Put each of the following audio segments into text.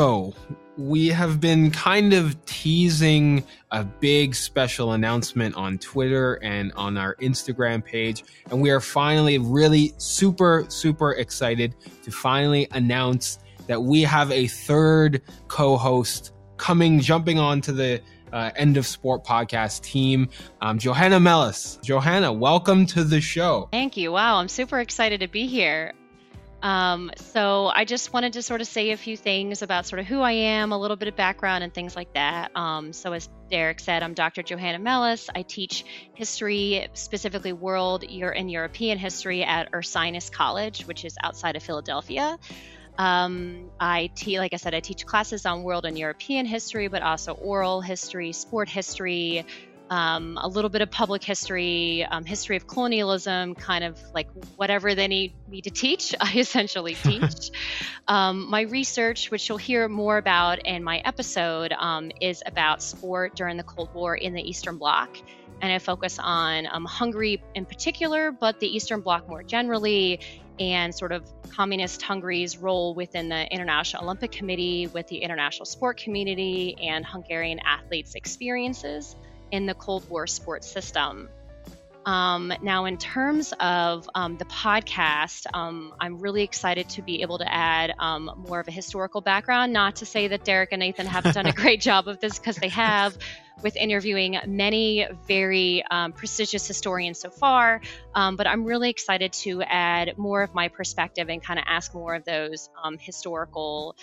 So, we have been kind of teasing a big special announcement on Twitter and on our Instagram page. And we are finally really super, super excited to finally announce that we have a third co host coming, jumping onto the uh, End of Sport podcast team, um, Johanna Mellis. Johanna, welcome to the show. Thank you. Wow, I'm super excited to be here. Um, so I just wanted to sort of say a few things about sort of who I am, a little bit of background, and things like that. Um, so as Derek said, I'm Dr. Johanna Mellis. I teach history, specifically world and European history at Ursinus College, which is outside of Philadelphia. Um, I te- like I said, I teach classes on world and European history, but also oral history, sport history, um, a little bit of public history, um, history of colonialism, kind of like whatever they need me to teach, I essentially teach. um, my research, which you'll hear more about in my episode, um, is about sport during the Cold War in the Eastern Bloc. And I focus on um, Hungary in particular, but the Eastern Bloc more generally, and sort of communist Hungary's role within the International Olympic Committee, with the international sport community, and Hungarian athletes' experiences in the Cold War sports system. Um, now, in terms of um, the podcast, um, I'm really excited to be able to add um, more of a historical background. Not to say that Derek and Nathan haven't done a great job of this, because they have, with interviewing many very um, prestigious historians so far. Um, but I'm really excited to add more of my perspective and kind of ask more of those historical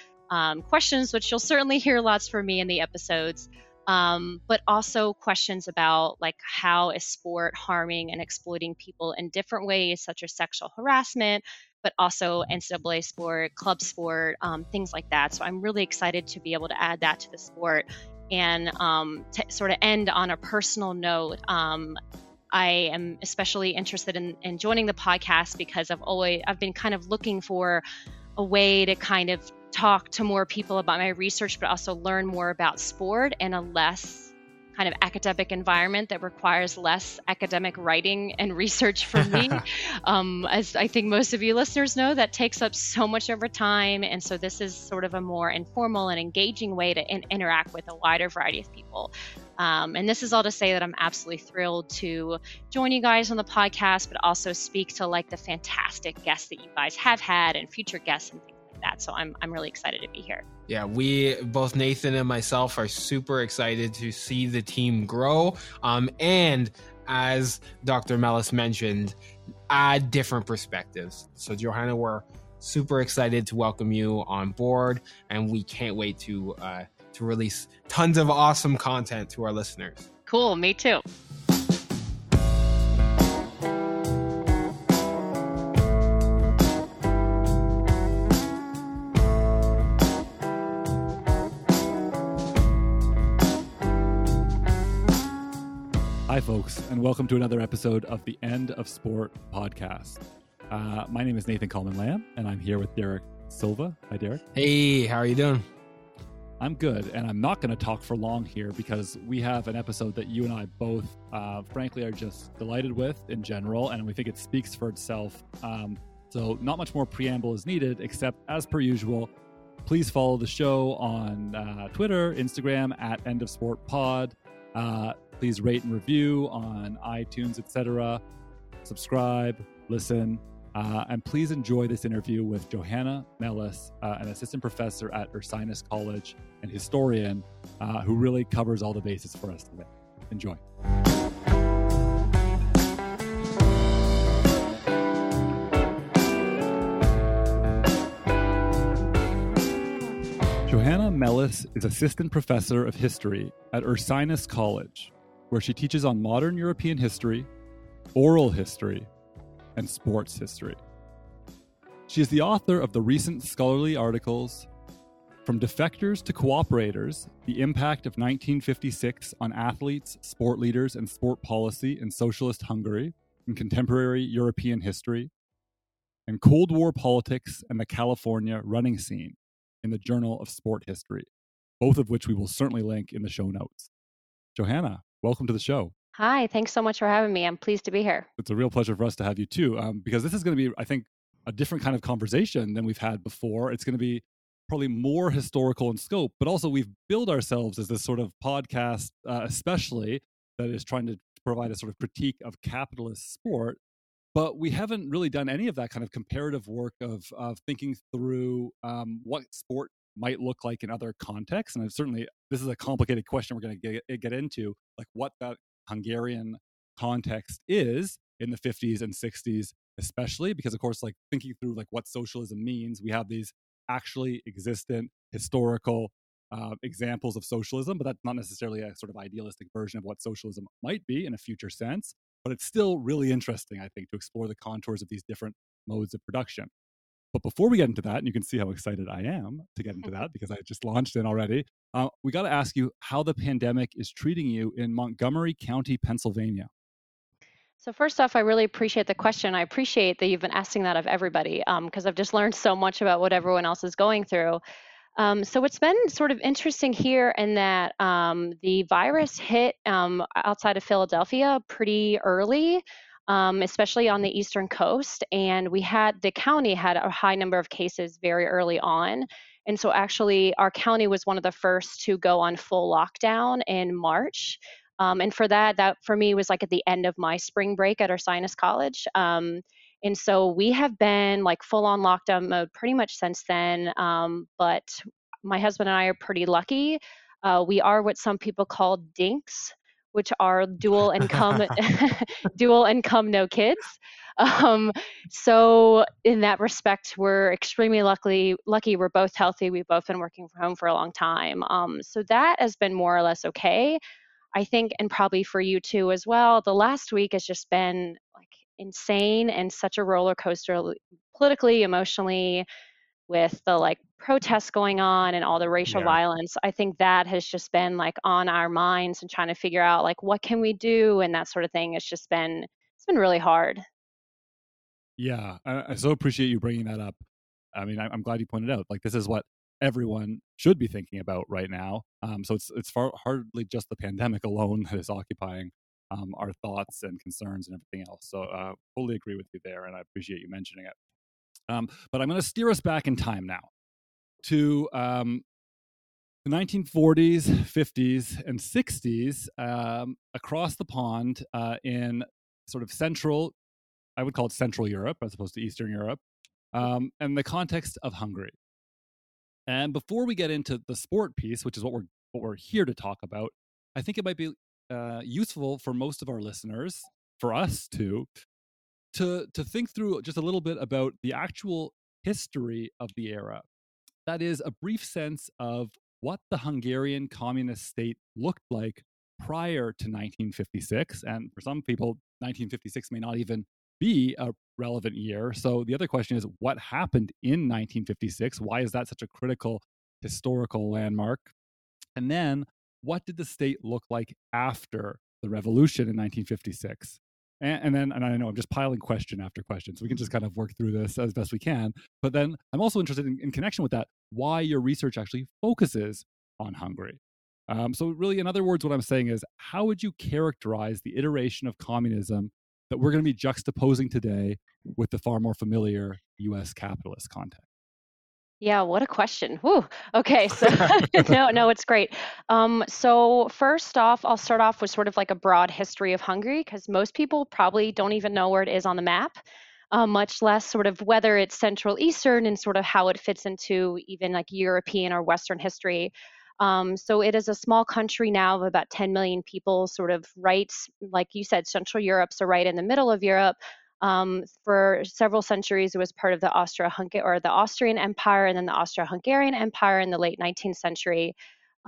questions, which you'll certainly hear lots from me in the episodes um, but also questions about like how is sport harming and exploiting people in different ways, such as sexual harassment, but also NCAA sport, club sport, um, things like that. So I'm really excited to be able to add that to the sport and um, to sort of end on a personal note. Um, I am especially interested in, in joining the podcast because I've always I've been kind of looking for a way to kind of talk to more people about my research, but also learn more about sport in a less kind of academic environment that requires less academic writing and research from me. um, as I think most of you listeners know, that takes up so much of our time. And so this is sort of a more informal and engaging way to in- interact with a wider variety of people. Um, and this is all to say that I'm absolutely thrilled to join you guys on the podcast, but also speak to like the fantastic guests that you guys have had and future guests and things that. So I'm I'm really excited to be here. Yeah, we both Nathan and myself are super excited to see the team grow. Um, and as Dr. Mellis mentioned, add different perspectives. So Johanna, we're super excited to welcome you on board, and we can't wait to uh, to release tons of awesome content to our listeners. Cool, me too. Folks, and welcome to another episode of the End of Sport podcast. Uh, my name is Nathan Kalman-Lamb, and I'm here with Derek Silva. Hi, Derek. Hey, how are you doing? I'm good, and I'm not going to talk for long here because we have an episode that you and I both, uh, frankly, are just delighted with in general, and we think it speaks for itself. Um, so, not much more preamble is needed, except as per usual, please follow the show on uh, Twitter, Instagram at End of Sport Pod. Uh, Please rate and review on iTunes, etc. Subscribe, listen, uh, and please enjoy this interview with Johanna Mellis, uh, an assistant professor at Ursinus College and historian uh, who really covers all the bases for us today. Enjoy. Johanna Mellis is assistant professor of history at Ursinus College where she teaches on modern European history, oral history, and sports history. She is the author of the recent scholarly articles From Defectors to Cooperators The Impact of 1956 on Athletes, Sport Leaders, and Sport Policy in Socialist Hungary in Contemporary European History, and Cold War Politics and the California Running Scene in the Journal of Sport History, both of which we will certainly link in the show notes. Johanna, welcome to the show. Hi, thanks so much for having me. I'm pleased to be here. It's a real pleasure for us to have you too, um, because this is going to be, I think, a different kind of conversation than we've had before. It's going to be probably more historical in scope, but also we've built ourselves as this sort of podcast, uh, especially that is trying to provide a sort of critique of capitalist sport. But we haven't really done any of that kind of comparative work of, of thinking through um, what sport might look like in other contexts. And certainly, this is a complicated question we're going to get, get into, like what that Hungarian context is in the 50s and 60s, especially because, of course, like thinking through like what socialism means, we have these actually existent historical uh, examples of socialism, but that's not necessarily a sort of idealistic version of what socialism might be in a future sense. But it's still really interesting, I think, to explore the contours of these different modes of production. But before we get into that, and you can see how excited I am to get into that because I just launched in already, uh, we got to ask you how the pandemic is treating you in Montgomery County, Pennsylvania. So first off, I really appreciate the question. I appreciate that you've been asking that of everybody because um, I've just learned so much about what everyone else is going through. Um, so it's been sort of interesting here in that um, the virus hit um, outside of Philadelphia pretty early, um, especially on the eastern coast, and we had the county had a high number of cases very early on. And so actually, our county was one of the first to go on full lockdown in March. Um, and for that, that for me was like at the end of my spring break at Ursinus College. Um, and so we have been like full on lockdown mode pretty much since then. Um, but my husband and I are pretty lucky. Uh, we are what some people call dinks, which are dual income, dual income, no kids. Um, so in that respect, we're extremely lucky. Lucky we're both healthy. We've both been working from home for a long time. Um, so that has been more or less okay. I think, and probably for you too as well, the last week has just been like insane and such a roller coaster politically, emotionally, with the like protests going on and all the racial yeah. violence. I think that has just been like on our minds and trying to figure out like what can we do and that sort of thing. It's just been it's been really hard. Yeah, I, I so appreciate you bringing that up. I mean, I, I'm glad you pointed out like this is what everyone should be thinking about right now. Um, so it's it's far, hardly just the pandemic alone that is occupying um, our thoughts and concerns and everything else. So uh, fully agree with you there, and I appreciate you mentioning it. Um, but I'm going to steer us back in time now to um, the 1940s, 50s, and 60s um, across the pond uh, in sort of central, I would call it Central Europe as opposed to Eastern Europe, um, and the context of Hungary. And before we get into the sport piece, which is what we're what we're here to talk about, I think it might be uh, useful for most of our listeners, for us too, to to think through just a little bit about the actual history of the era. That is a brief sense of what the Hungarian communist state looked like prior to 1956, and for some people, 1956 may not even be a relevant year. So the other question is what happened in 1956? Why is that such a critical historical landmark? And then what did the state look like after the revolution in 1956? And, and, then, and I know I'm just piling question after question, so we can just kind of work through this as best we can. But then I'm also interested in, in connection with that, why your research actually focuses on Hungary. Um, so, really, in other words, what I'm saying is, how would you characterize the iteration of communism that we're going to be juxtaposing today with the far more familiar US capitalist context? Yeah, what a question. Whew. Okay, so no, no, it's great. Um, so first off, I'll start off with sort of like a broad history of Hungary because most people probably don't even know where it is on the map, uh, much less sort of whether it's Central Eastern and sort of how it fits into even like European or Western history. Um, so it is a small country now of about 10 million people, sort of right, like you said, Central Europe, so right in the middle of Europe. Um, for several centuries, it was part of the Austro-Hungarian or the Austrian Empire, and then the Austro-Hungarian Empire in the late 19th century.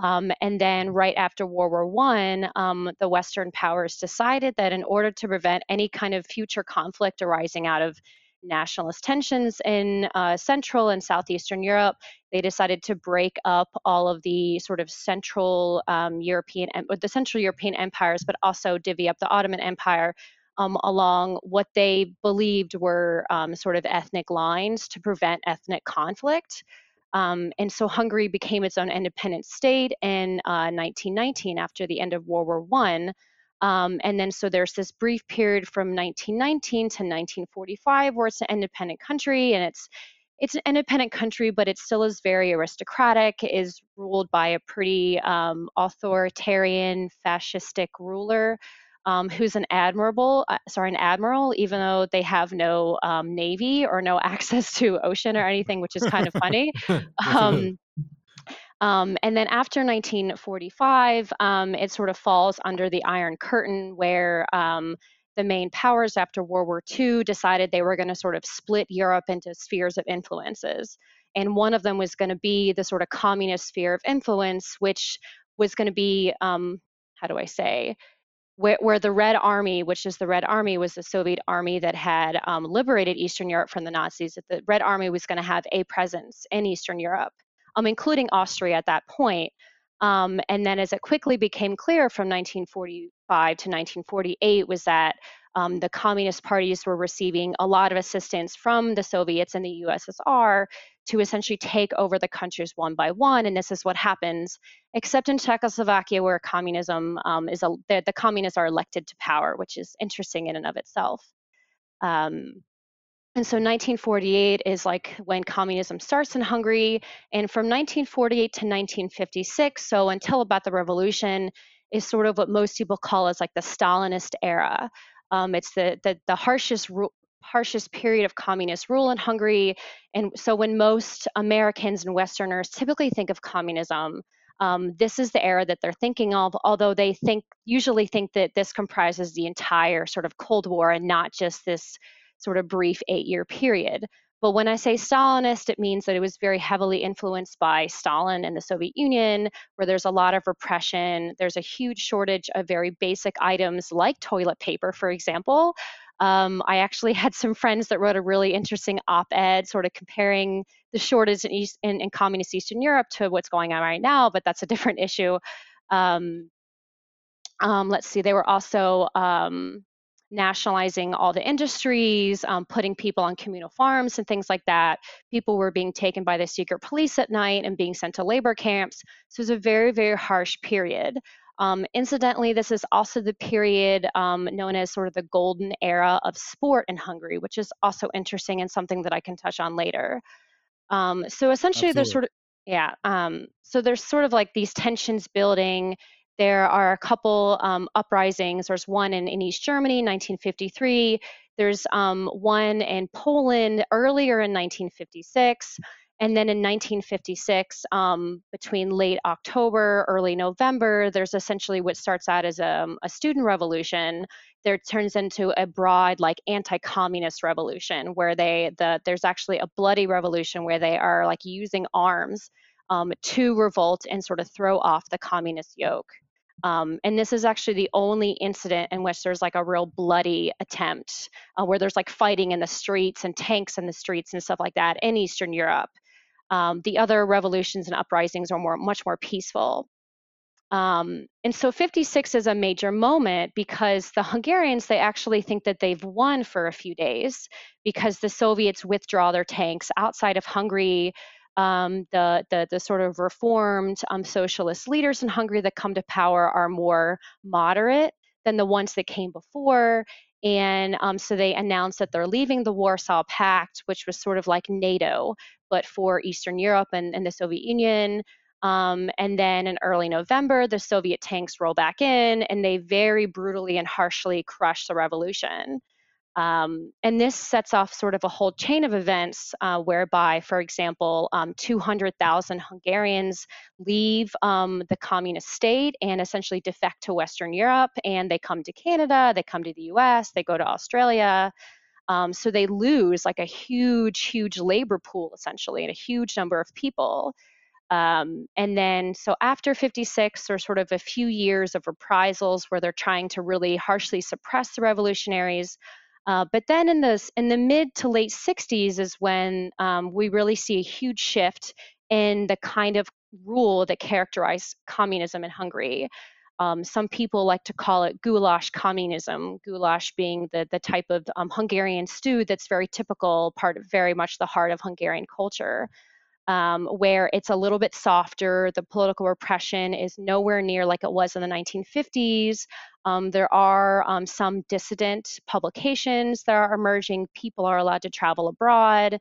Um, and then, right after World War One, um, the Western powers decided that in order to prevent any kind of future conflict arising out of nationalist tensions in uh, Central and Southeastern Europe, they decided to break up all of the sort of Central um, European, the Central European empires, but also divvy up the Ottoman Empire um, along what they believed were um, sort of ethnic lines to prevent ethnic conflict. Um, and so Hungary became its own independent state in uh, 1919 after the end of World War One. Um, and then so there's this brief period from 1919 to 1945 where it's an independent country and it's it's an independent country, but it still is very aristocratic, is ruled by a pretty um, authoritarian, fascistic ruler. Um, who's an admiral, uh, sorry, an admiral, even though they have no um, navy or no access to ocean or anything, which is kind of funny. Um, um, and then after 1945, um, it sort of falls under the Iron Curtain, where um, the main powers after World War II decided they were going to sort of split Europe into spheres of influences. And one of them was going to be the sort of communist sphere of influence, which was going to be, um, how do I say, where, where, the Red Army, which is the Red Army, was the Soviet army that had um, liberated Eastern Europe from the Nazis, that the Red Army was going to have a presence in Eastern Europe um, including Austria at that point. Um, and then as it quickly became clear from 1945 to 1948 was that um, the communist parties were receiving a lot of assistance from the Soviets and the USSR to essentially take over the countries one by one. And this is what happens, except in Czechoslovakia, where communism um, is a, the, the, communists are elected to power, which is interesting in and of itself. Um, and so 1948 is like when communism starts in Hungary. And from 1948 to 1956, so until about the revolution, is sort of what most people call as like the Stalinist era. Um, it's the, the, the harshest ru- harshest period of communist rule in Hungary. And so when most Americans and Westerners typically think of communism, um, this is the era that they're thinking of, although they think usually think that this comprises the entire sort of Cold War and not just this sort of brief eight year period. But when I say Stalinist, it means that it was very heavily influenced by Stalin and the Soviet Union, where there's a lot of repression. There's a huge shortage of very basic items like toilet paper, for example. Um, I actually had some friends that wrote a really interesting op ed sort of comparing the shortage in, East, in, in, communist Eastern Europe to what's going on right now, but that's a different issue. Um, um, let's see, they were also um, nationalizing all the industries, um, putting people on communal farms and things like that. People were being taken by the secret police at night and being sent to labor camps. So it was a very, very harsh period. Um, incidentally, this is also the period um, known as sort of the golden era of sport in Hungary, which is also interesting and something that I can touch on later. Um, so essentially, Absolutely. there's sort of yeah. Um, so there's sort of like these tensions building there are a couple um, uprisings. There's one in, in, East Germany, 1953. There's um, one in Poland earlier in 1956. And then in 1956, um, between late October, early November, there's essentially what starts out as a, um, a student revolution. There turns into a broad, like anti-communist revolution, where they the there's actually a bloody revolution where they are like using arms um, to revolt and sort of throw off the communist yoke. Um, and this is actually the only incident in which there's like a real bloody attempt uh, where there's like fighting in the streets and tanks in the streets and stuff like that in Eastern Europe. Um, the other revolutions and uprisings are more, much more peaceful. Um, and so 56 is a major moment because the Hungarians, they actually think that they've won for a few days because the Soviets withdraw their tanks outside of Hungary um, the, the, the sort of reformed um, socialist leaders in Hungary that come to power are more moderate than the ones that came before. And um, so they announced that they're leaving the Warsaw Pact, which was sort of like NATO, but for Eastern Europe and, and the Soviet Union. Um, and then in early November, the Soviet tanks roll back in and they very brutally and harshly crush the revolution. Um, and this sets off sort of a whole chain of events uh, whereby, for example, um, 200,000 Hungarians leave um, the communist state and essentially defect to Western Europe, and they come to Canada, they come to the US, they go to Australia. Um, so they lose like a huge, huge labor pool essentially, and a huge number of people. Um, and then, so after 56, there's sort of a few years of reprisals where they're trying to really harshly suppress the revolutionaries. Uh, but then in the, in the mid to late 60s is when um, we really see a huge shift in the kind of rule that characterized communism in Hungary. Um, some people like to call it goulash communism, goulash being the, the type of um, Hungarian stew that's very typical, part of very much the heart of Hungarian culture um, where it's a little bit softer. The political repression is nowhere near like it was in the 1950s. Um, there are um, some dissident publications that are emerging. People are allowed to travel abroad.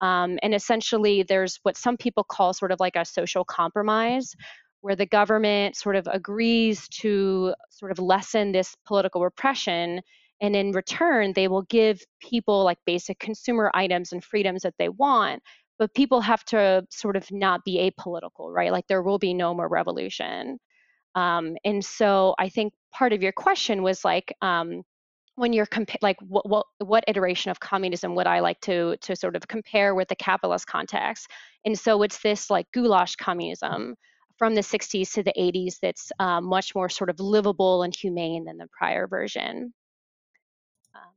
Um, and essentially, there's what some people call sort of like a social compromise, where the government sort of agrees to sort of lessen this political repression. And in return, they will give people like basic consumer items and freedoms that they want. But people have to sort of not be apolitical, right? Like there will be no more revolution. Um, and so I think part of your question was like, um, when you're compa- like what, what what iteration of communism would I like to to sort of compare with the capitalist context? And so it's this like goulash communism from the 60s to the 80s that's um, much more sort of livable and humane than the prior version.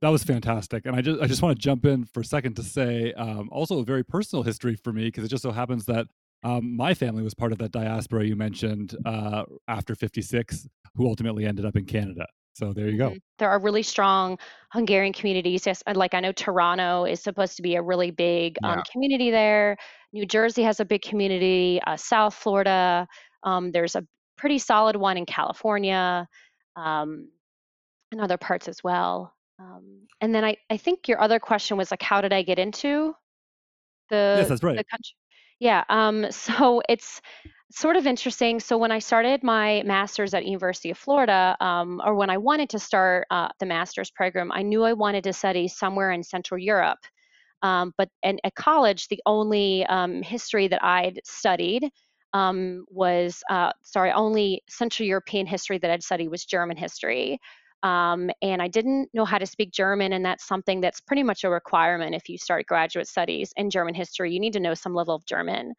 That was fantastic, and I just I just want to jump in for a second to say um, also a very personal history for me because it just so happens that um, my family was part of that diaspora you mentioned uh, after 56, who ultimately ended up in Canada. So there you go. Mm-hmm. There are really strong Hungarian communities. Yes, like I know Toronto is supposed to be a really big um, community there. New Jersey has a big community. Uh, South Florida, um, there's a pretty solid one in California, um, and other parts as well. Um, and then I, I think your other question was like, how did I get into the yes, that's right. the country? Yeah. Um, so it's sort of interesting. So when I started my master's at University of Florida, um, or when I wanted to start uh, the master's program, I knew I wanted to study somewhere in Central Europe. Um, but and at college, the only um, history that I'd studied um, was uh, sorry, only Central European history that I'd studied was German history. Um, and I didn't know how to speak German, and that's something that's pretty much a requirement if you start graduate studies in German history. You need to know some level of German.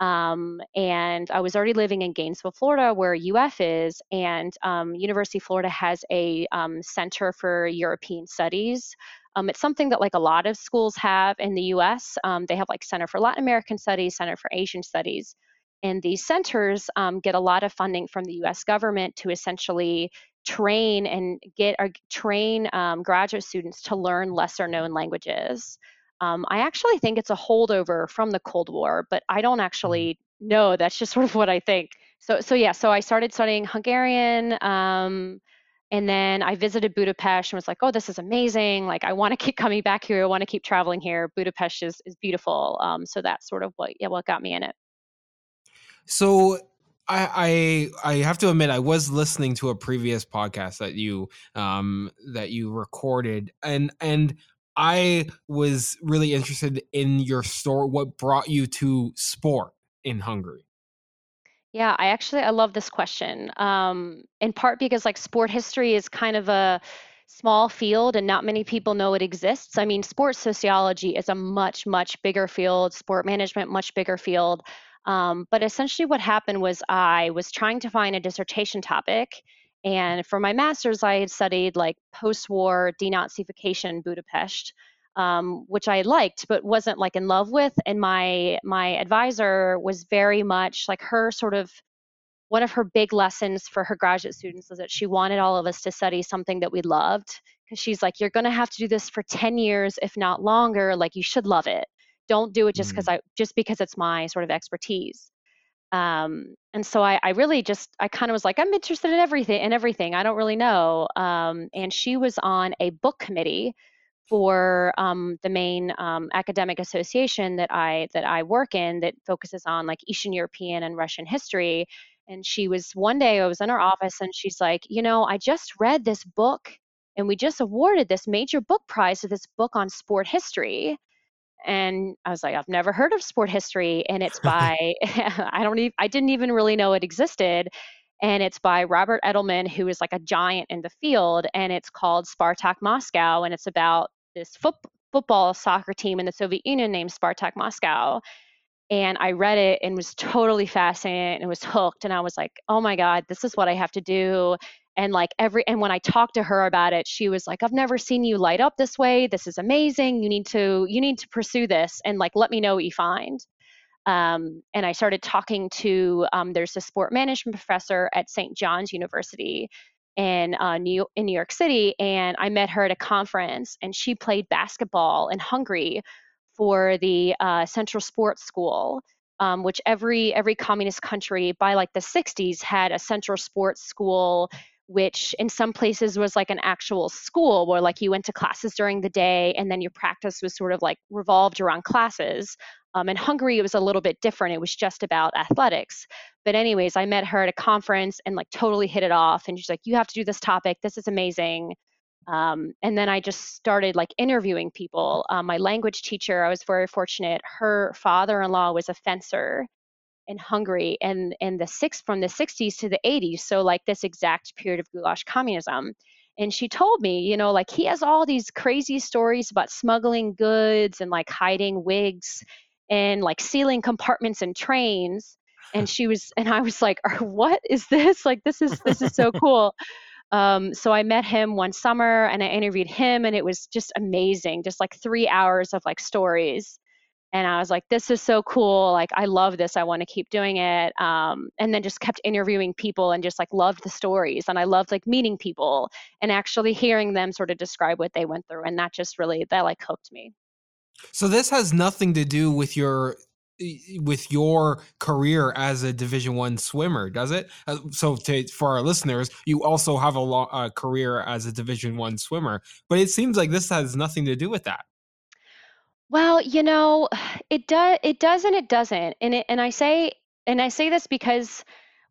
Um, and I was already living in Gainesville, Florida, where UF is, and um, University of Florida has a Center for European Studies. Um, it's something that like a lot of schools have in the U.S. Um, they have like Center for Latin American Studies, Center for Asian Studies, and these centers um, get a lot of funding from the U.S. government to essentially train and get or train graduate students to learn lesser known languages. Um, I actually think it's a holdover from the Cold War, but I don't mm-hmm. actually know. That's just sort of what I think. So, so yeah. So I started studying Hungarian, um, and then I visited Budapest and was like, "Oh, this is amazing! Like, I want to keep coming back here. I want to keep traveling here. Budapest is is beautiful." Um, so that's sort of what yeah, what got me in it. So I, I I have to admit I was listening to a previous podcast that you um that you recorded and and I was really interested in your story. What brought you to sport in Hungary? Yeah, I actually I love this question. Um, in part because like sport history is kind of a small field and not many people know it exists. I mean, sports sociology is a much much bigger field. Sport management much bigger field. Um, but essentially, what happened was I was trying to find a dissertation topic, and for my master's, I had studied like post war denazification Budapest. Um, which I liked but wasn't like in love with. And my my advisor was very much like her sort of one of her big lessons for her graduate students was that she wanted all of us to study something that we loved. Because she's like you're going to have to do this for 10 years if not longer like you should love it. Don't do it just because mm. i just because it's my sort of expertise. Um, and so I, I, really just I kind of was like I'm interested in everything in everything. I don't really know. Um, and she was on a book committee for um, the main um, academic association that I that I work in that focuses on like Eastern European and Russian history. And she was one day I was in her office and she's like you know I just read this book and we just awarded this major book prize to this book on sport history. And I was like, I've never heard of sport history, and it's by I don't even I didn't even really know it existed, and it's by Robert Edelman, who is like a giant in the field, and it's called Spartak Moscow, and it's about this foot, football soccer team in the Soviet Union named Spartak Moscow. And I read it and was totally fascinated and was hooked. And I was like, oh my God, this is what I have to do and like every and when i talked to her about it she was like i've never seen you light up this way this is amazing you need to you need to pursue this and like let me know what you find um, and i started talking to um, there's a sport management professor at st john's university in uh, new in new york city and i met her at a conference and she played basketball in hungary for the uh, central sports school um, which every every communist country by like the 60s had a central sports school which in some places was like an actual school where like you went to classes during the day and then your practice was sort of like revolved around classes. Um, in Hungary, it was a little bit different. It was just about athletics. But, anyways, I met her at a conference and like totally hit it off. And she's like, You have to do this topic. This is amazing. Um, and then I just started like interviewing people. Um, my language teacher, I was very fortunate. Her father-in-law was a fencer in Hungary, and in the six from the 60s to the 80s. So like this exact period of goulash communism. And she told me, you know, like he has all these crazy stories about smuggling goods and like hiding wigs and like sealing compartments in trains. And she was, and I was like, what is this? Like this is this is so cool. Um, so I met him one summer and I interviewed him, and it was just amazing. Just like three hours of like stories. And I was like, this is so cool. Like, I love this. I want to keep doing it. Um, and then just kept interviewing people and just like loved the stories. And I loved like meeting people and actually hearing them sort of describe what they went through. And that just really, that like hooked me. So this has nothing to do with your with your career as a division one swimmer does it uh, so to, for our listeners you also have a, lo- a career as a division one swimmer but it seems like this has nothing to do with that well you know it does it does and it doesn't and it and i say and i say this because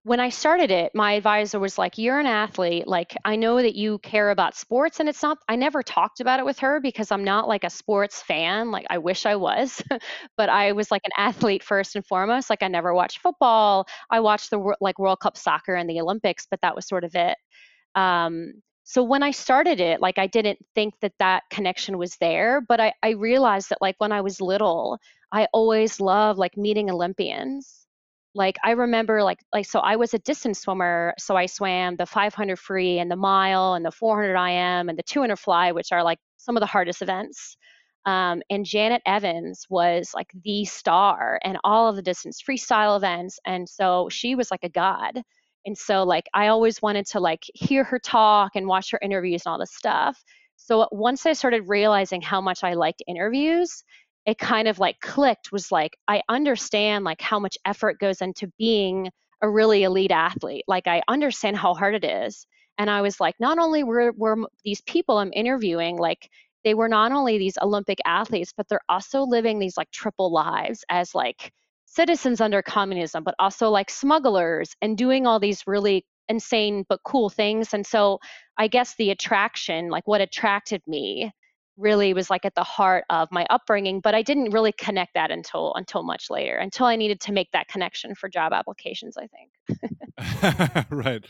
when I started it, my advisor was like, You're an athlete. Like, I know that you care about sports. And it's not, I never talked about it with her because I'm not like a sports fan. Like, I wish I was, but I was like an athlete first and foremost. Like, I never watched football. I watched the like World Cup soccer and the Olympics, but that was sort of it. Um, so when I started it, like, I didn't think that that connection was there, but I, I realized that like when I was little, I always loved like meeting Olympians. Like i remember like like so i was a distance swimmer so i swam the 500 free and the mile and the 400 im and the 200 fly which are like some of the hardest events. Um, and janet evans was like the star and all of the distance freestyle events and so she was like a god and so like i always wanted to like hear her talk and watch her interviews and all this stuff. So once i started realizing how much i liked interviews it kind of like clicked was like i understand like how much effort goes into being a really elite athlete. Like i understand how hard it is. And i was like not only were, were these people i'm interviewing like they were not only these olympic athletes but they're also living these like triple lives as like citizens under communism but also like smugglers and doing all these really insane but cool things. And so i guess the attraction like what attracted me really was like at the heart of my upbringing but i didn't really connect that until until much later until i needed to make that connection for job applications i think. Right.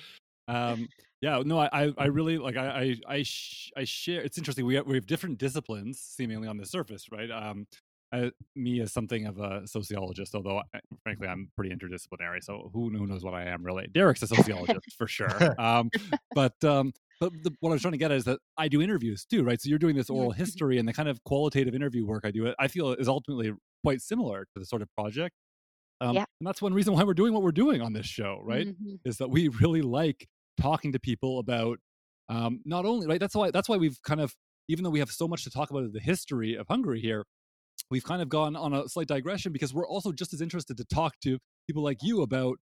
Um, yeah no i i really like i i I, sh- I share it's interesting we have, we have different disciplines seemingly on the surface right? Um I, me as something of a sociologist, although I, frankly I'm pretty interdisciplinary, so who, who knows what I am really. Derek's a sociologist for sure, um, but um, but the, what I was trying to get at is that I do interviews too, right? So you're doing this oral history and the kind of qualitative interview work I do, I feel is ultimately quite similar to the sort of project. Um, yeah. And that's one reason why we're doing what we're doing on this show, right? Mm-hmm. Is that we really like talking to people about um, not only right. That's why that's why we've kind of even though we have so much to talk about the history of Hungary here, we've kind of gone on a slight digression because we're also just as interested to talk to people like you about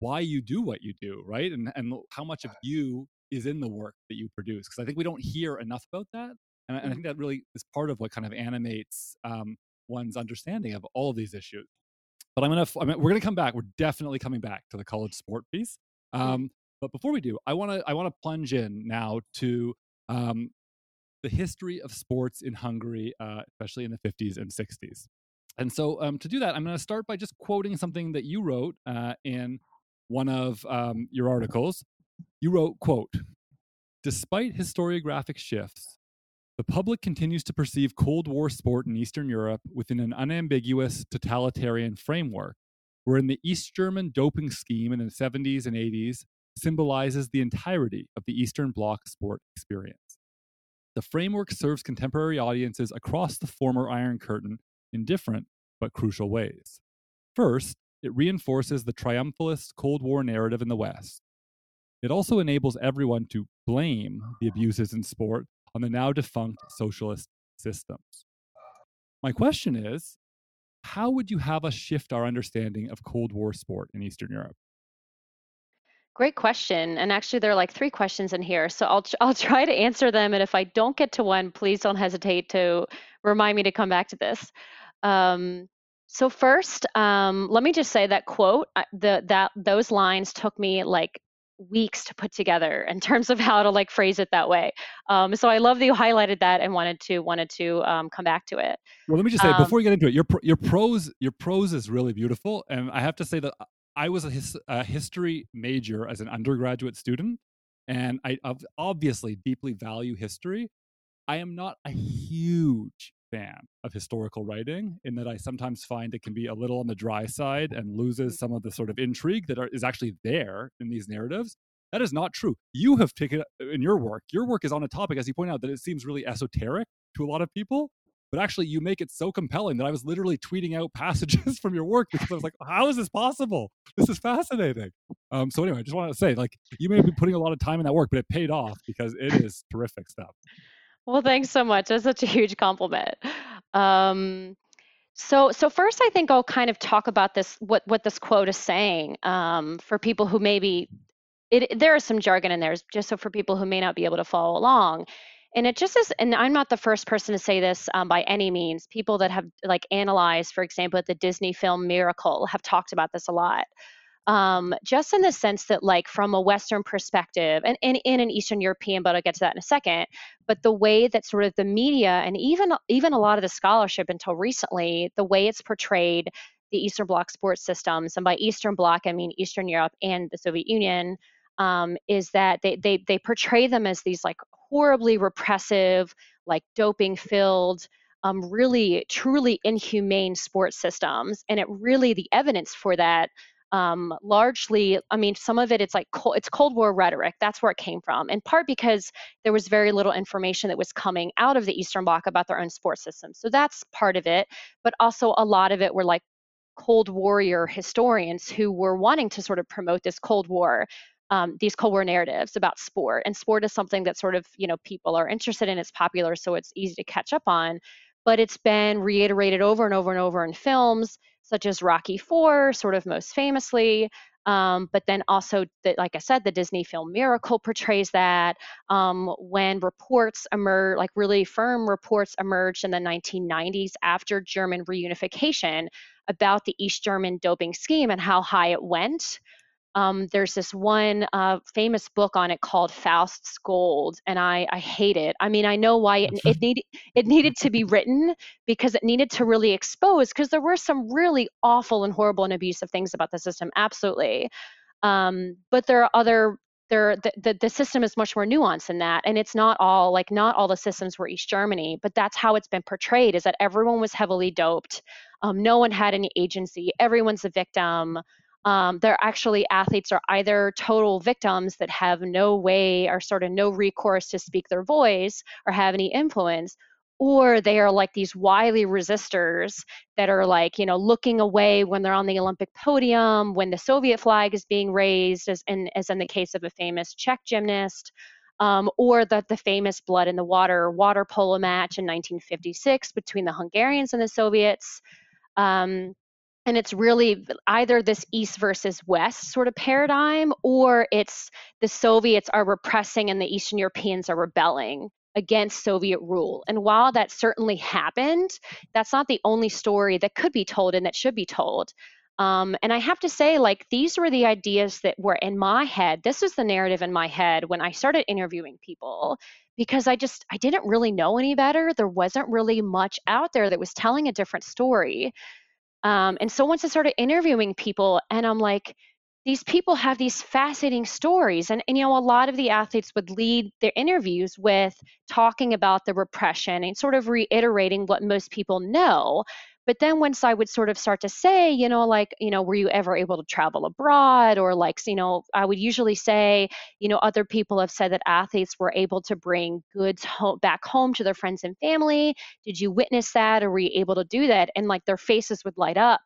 why you do what you do, right? And and how much of you is in the work that you produce because i think we don't hear enough about that and, and i mm-hmm. think that really is part of what kind of animates um, one's understanding of all of these issues but i'm gonna I mean, we're gonna come back we're definitely coming back to the college sport piece um, but before we do i want to i want to plunge in now to um, the history of sports in hungary uh, especially in the 50s and 60s and so um, to do that i'm going to start by just quoting something that you wrote uh, in one of um, your articles you wrote, quote, Despite historiographic shifts, the public continues to perceive Cold War sport in Eastern Europe within an unambiguous totalitarian framework, wherein the East German doping scheme in the 70s and 80s symbolizes the entirety of the Eastern Bloc sport experience. The framework serves contemporary audiences across the former Iron Curtain in different but crucial ways. First, it reinforces the triumphalist Cold War narrative in the West, it also enables everyone to blame the abuses in sport on the now defunct socialist systems. My question is how would you have us shift our understanding of Cold War sport in Eastern Europe? Great question. And actually, there are like three questions in here. So I'll, I'll try to answer them. And if I don't get to one, please don't hesitate to remind me to come back to this. Um, so first, um, let me just say that quote, the that those lines took me like weeks to put together in terms of how to like phrase it that way. Um, so I love that you highlighted that and wanted to wanted to um, come back to it. Well, let me just say um, before we get into it, your your prose your prose is really beautiful, and I have to say that I was a, his, a history major as an undergraduate student, and I obviously deeply value history. I am not a huge fan of historical writing in that I sometimes find it can be a little on the dry side and loses mm-hmm. some of the sort of intrigue that are, is actually there in these narratives. That is not true. You have taken in your work, your work is on a topic, as you point out, that it seems really esoteric to a lot of people. But actually, you make it so compelling that I was literally tweeting out passages from your work because I was like, how is this possible? This is fascinating. Um, so, anyway, I just wanted to say, like, you may have been putting a lot of time in that work, but it paid off because it is terrific stuff. Well, thanks so much. That's such a huge compliment. Um, so, so first, I think I'll kind of talk about this what what this quote is saying um, for people who maybe it, there is some jargon in there, just so for people who may not be able to follow along. And it just is, and I'm not the first person to say this um, by any means. People that have like analyzed, for example, the Disney film Miracle have talked about this a lot um, just in the sense that, like, from a Western perspective, and, and in an Eastern European, but I'll get to that in a second. But the way that sort of the media and even even a lot of the scholarship until recently, the way it's portrayed the Eastern Bloc sports systems, and by Eastern Bloc I mean Eastern Europe and the Soviet Union, um, is that they they they portray them as these like horribly repressive, like doping filled. Um, really, truly inhumane sports systems, and it really the evidence for that um, largely, I mean, some of it it's like it's Cold War rhetoric. That's where it came from, in part because there was very little information that was coming out of the Eastern Bloc about their own sports system. So that's part of it, but also a lot of it were like Cold Warrior historians who were wanting to sort of promote this Cold War. Um, these Cold War narratives about sport, and sport is something that sort of you know people are interested in. It's popular, so it's easy to catch up on. But it's been reiterated over and over and over in films such as Rocky Four, sort of most famously. Um, but then also, the, like I said, the Disney film Miracle portrays that. Um, when reports emerge, like really firm reports emerged in the 1990s after German reunification about the East German doping scheme and how high it went. Um, there's this one uh, famous book on it called Faust's Gold, and I, I hate it. I mean, I know why it, it needed it needed to be written because it needed to really expose because there were some really awful and horrible and abusive things about the system, absolutely. Um, but there are other there the, the, the system is much more nuanced than that and it's not all like not all the systems were east germany but that's how it's been portrayed is that everyone was heavily doped um, no one had any agency everyone's a victim um, they're actually athletes are either total victims that have no way or sort of no recourse to speak their voice or have any influence or they are like these wily resistors that are like you know looking away when they're on the olympic podium when the soviet flag is being raised as in, as in the case of a famous czech gymnast um, or the, the famous blood in the water water polo match in 1956 between the hungarians and the soviets. Um, and it's really either this east versus west sort of paradigm or it's the soviets are repressing and the eastern europeans are rebelling against soviet rule. And while that certainly happened that's not the only story that could be told and that should be told. Um, and i have to say like these were the ideas that were in my head. This was the narrative in my head when i started interviewing people because i just i didn't really know any better. There wasn't really much out there that was telling a different story um, and so once I started interviewing people, and I'm like, these people have these fascinating stories. And, and, you know, a lot of the athletes would lead their interviews with talking about the repression and sort of reiterating what most people know. But then once I would sort of start to say, you know, like, you know, were you ever able to travel abroad? Or like, you know, I would usually say, you know, other people have said that athletes were able to bring goods home, back home to their friends and family. Did you witness that? Or were you able to do that? And like their faces would light up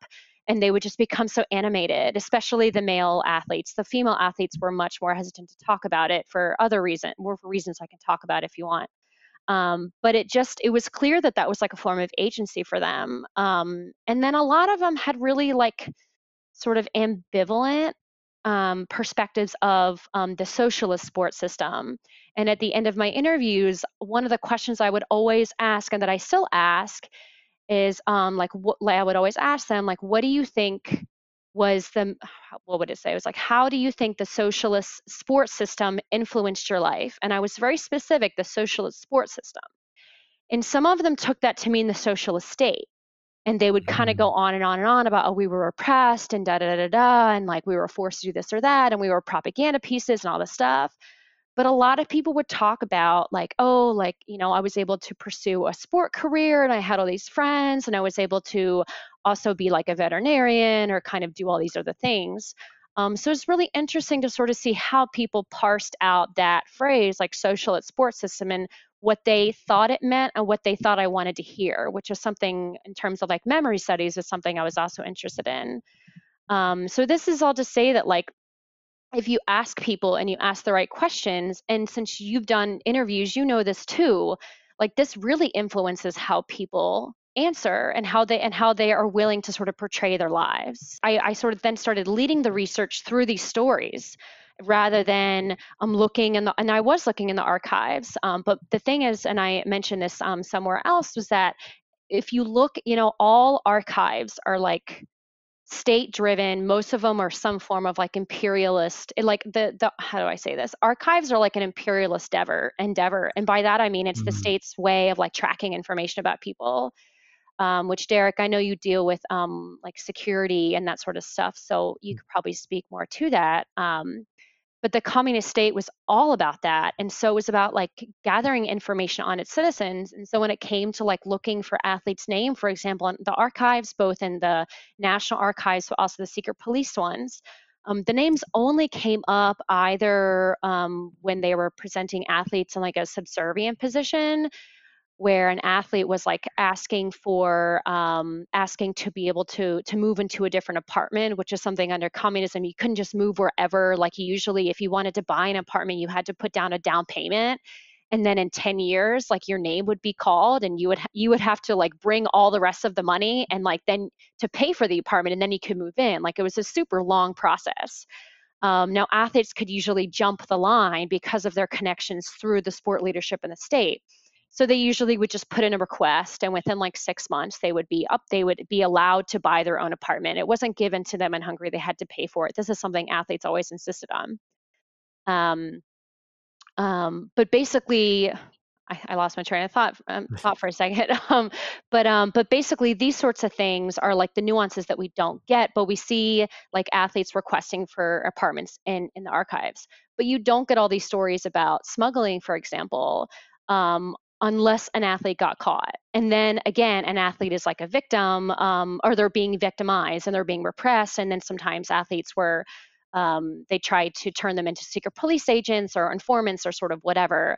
and they would just become so animated, especially the male athletes. The female athletes were much more hesitant to talk about it for other reasons, more for reasons I can talk about if you want. Um, but it just it was clear that that was like a form of agency for them um, and then a lot of them had really like sort of ambivalent um, perspectives of um, the socialist sports system. And at the end of my interviews, one of the questions I would always ask, and that I still ask, is um, like, what, I would always ask them, like, what do you think was the what would it say? It was like, how do you think the socialist sports system influenced your life? And I was very specific, the socialist sports system. And some of them took that to mean the socialist state and they would kind of go mm. on and on and on about oh we were oppressed and da da da da da, and like we were forced to do this or that and we were propaganda pieces and all this stuff but a lot of people would talk about like oh like you know i was able to pursue a sport career and i had all these friends and i was able to also be like a veterinarian or kind of do all these other things um, so it's really interesting to sort of see how people parsed out that phrase like social at sports system and what they thought it meant and what they thought I wanted to hear, which is something in terms of like memory studies is something I was also interested in. Um, so this is all to say that like if you ask people and you ask the right questions, and since you've done interviews, you know this too, like this really influences how people answer and how they and how they are willing to sort of portray their lives. I, I sort of then started leading the research through these stories rather than I'm um, looking in the and I was looking in the archives. Um, but the thing is, and I mentioned this um, somewhere else, was that if you look, you know, all archives are like state driven most of them are some form of like imperialist like the the how do i say this archives are like an imperialist endeavor endeavor and by that i mean it's mm-hmm. the state's way of like tracking information about people um, which derek i know you deal with um, like security and that sort of stuff so you mm. could probably speak more to that um, but the communist state was all about that and so it was about like gathering information on its citizens and so when it came to like looking for athletes name for example in the archives both in the national archives but also the secret police ones um, the names only came up either um, when they were presenting athletes in like a subservient position where an athlete was like asking for um, asking to be able to to move into a different apartment which is something under communism you couldn't just move wherever like usually if you wanted to buy an apartment you had to put down a down payment and then in 10 years like your name would be called and you would you would have to like bring all the rest of the money and like then to pay for the apartment and then you could move in like it was a super long process. Um, now athletes could usually jump the line because of their connections through the sport leadership in the state so they usually would just put in a request and within like six months they would be up, they would be allowed to buy their own apartment. It wasn't given to them in Hungary, they had to pay for it. This is something athletes always insisted on. Um, um, but basically, I, I, lost my train of thought um, thought for a second. Um, but um, but basically, these sorts of things are like the nuances that we don't get, but we see like athletes requesting for apartments in in the archives. But you don't get all these stories about smuggling, for example, um, unless an athlete got caught. And then again, an athlete is like a victim, um, or they're being victimized and they're being repressed. And then sometimes athletes were, um, they tried to turn them into secret police agents or informants or sort of whatever.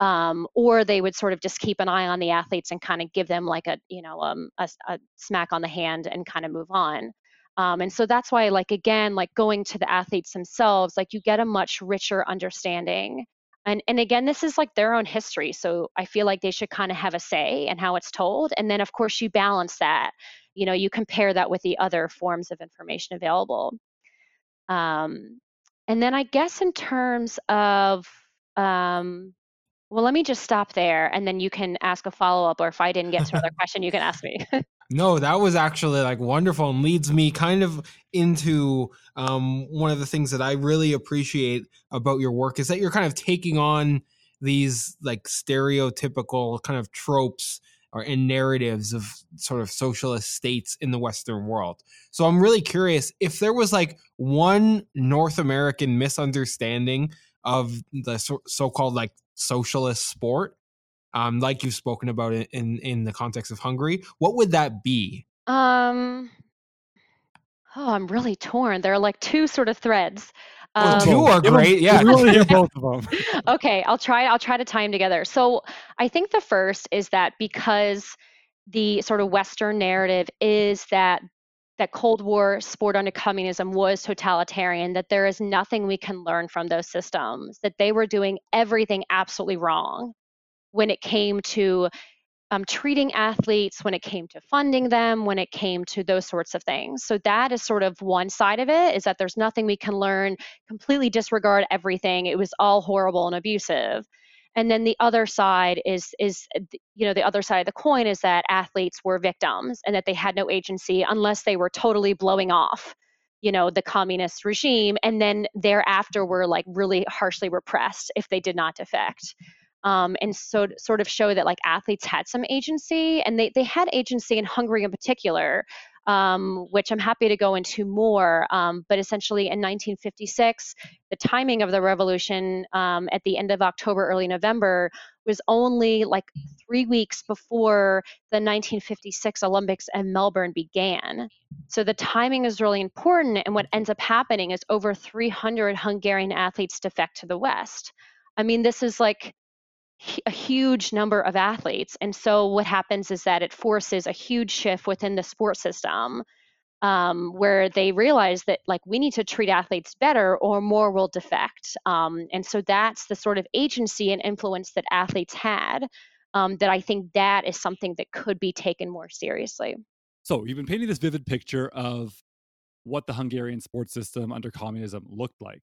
Um, or they would sort of just keep an eye on the athletes and kind of give them like a, you know, um, a, a smack on the hand and kind of move on. Um, and so that's why, like, again, like going to the athletes themselves, like you get a much richer understanding and and again this is like their own history so i feel like they should kind of have a say in how it's told and then of course you balance that you know you compare that with the other forms of information available. Um, and then i guess in terms of um, well let me just stop there and then you can ask a follow-up or if i didn't get to another question you can ask me No, that was actually like wonderful and leads me kind of into um, one of the things that I really appreciate about your work is that you're kind of taking on these like stereotypical kind of tropes or in narratives of sort of socialist states in the Western world. So I'm really curious if there was like one North American misunderstanding of the so- called like socialist sport um, like you've spoken about it in in the context of Hungary. What would that be? Um, oh, I'm really torn. There are like two sort of threads. Well, um, two are great. Yeah, really both of them. okay, I'll try. I'll try to tie them together. So I think the first is that because the sort of Western narrative is that that Cold War sport under communism was totalitarian, that there is nothing we can learn from those systems, that they were doing everything absolutely wrong when it came to um, treating athletes, when it came to funding them, when it came to those sorts of things. So that is sort of one side of it is that there's nothing we can learn, completely disregard everything. It was all horrible and abusive. And then the other side is is you know the other side of the coin is that athletes were victims and that they had no agency unless they were totally blowing off you know the communist regime. And then thereafter were like really harshly repressed if they did not defect. Um, and so sort of show that like athletes had some agency and they, they had agency in Hungary in particular, um, which I'm happy to go into more. Um, but essentially in 1956, the timing of the revolution um, at the end of October, early November was only like three weeks before the 1956 Olympics in Melbourne began. So the timing is really important. And what ends up happening is over 300 Hungarian athletes defect to the West. I mean, this is like a huge number of athletes. And so what happens is that it forces a huge shift within the sport system um, where they realize that like we need to treat athletes better or more will defect. Um, and so that's the sort of agency and influence that athletes had um, that I think that is something that could be taken more seriously. So you've been painting this vivid picture of what the Hungarian sports system under communism looked like.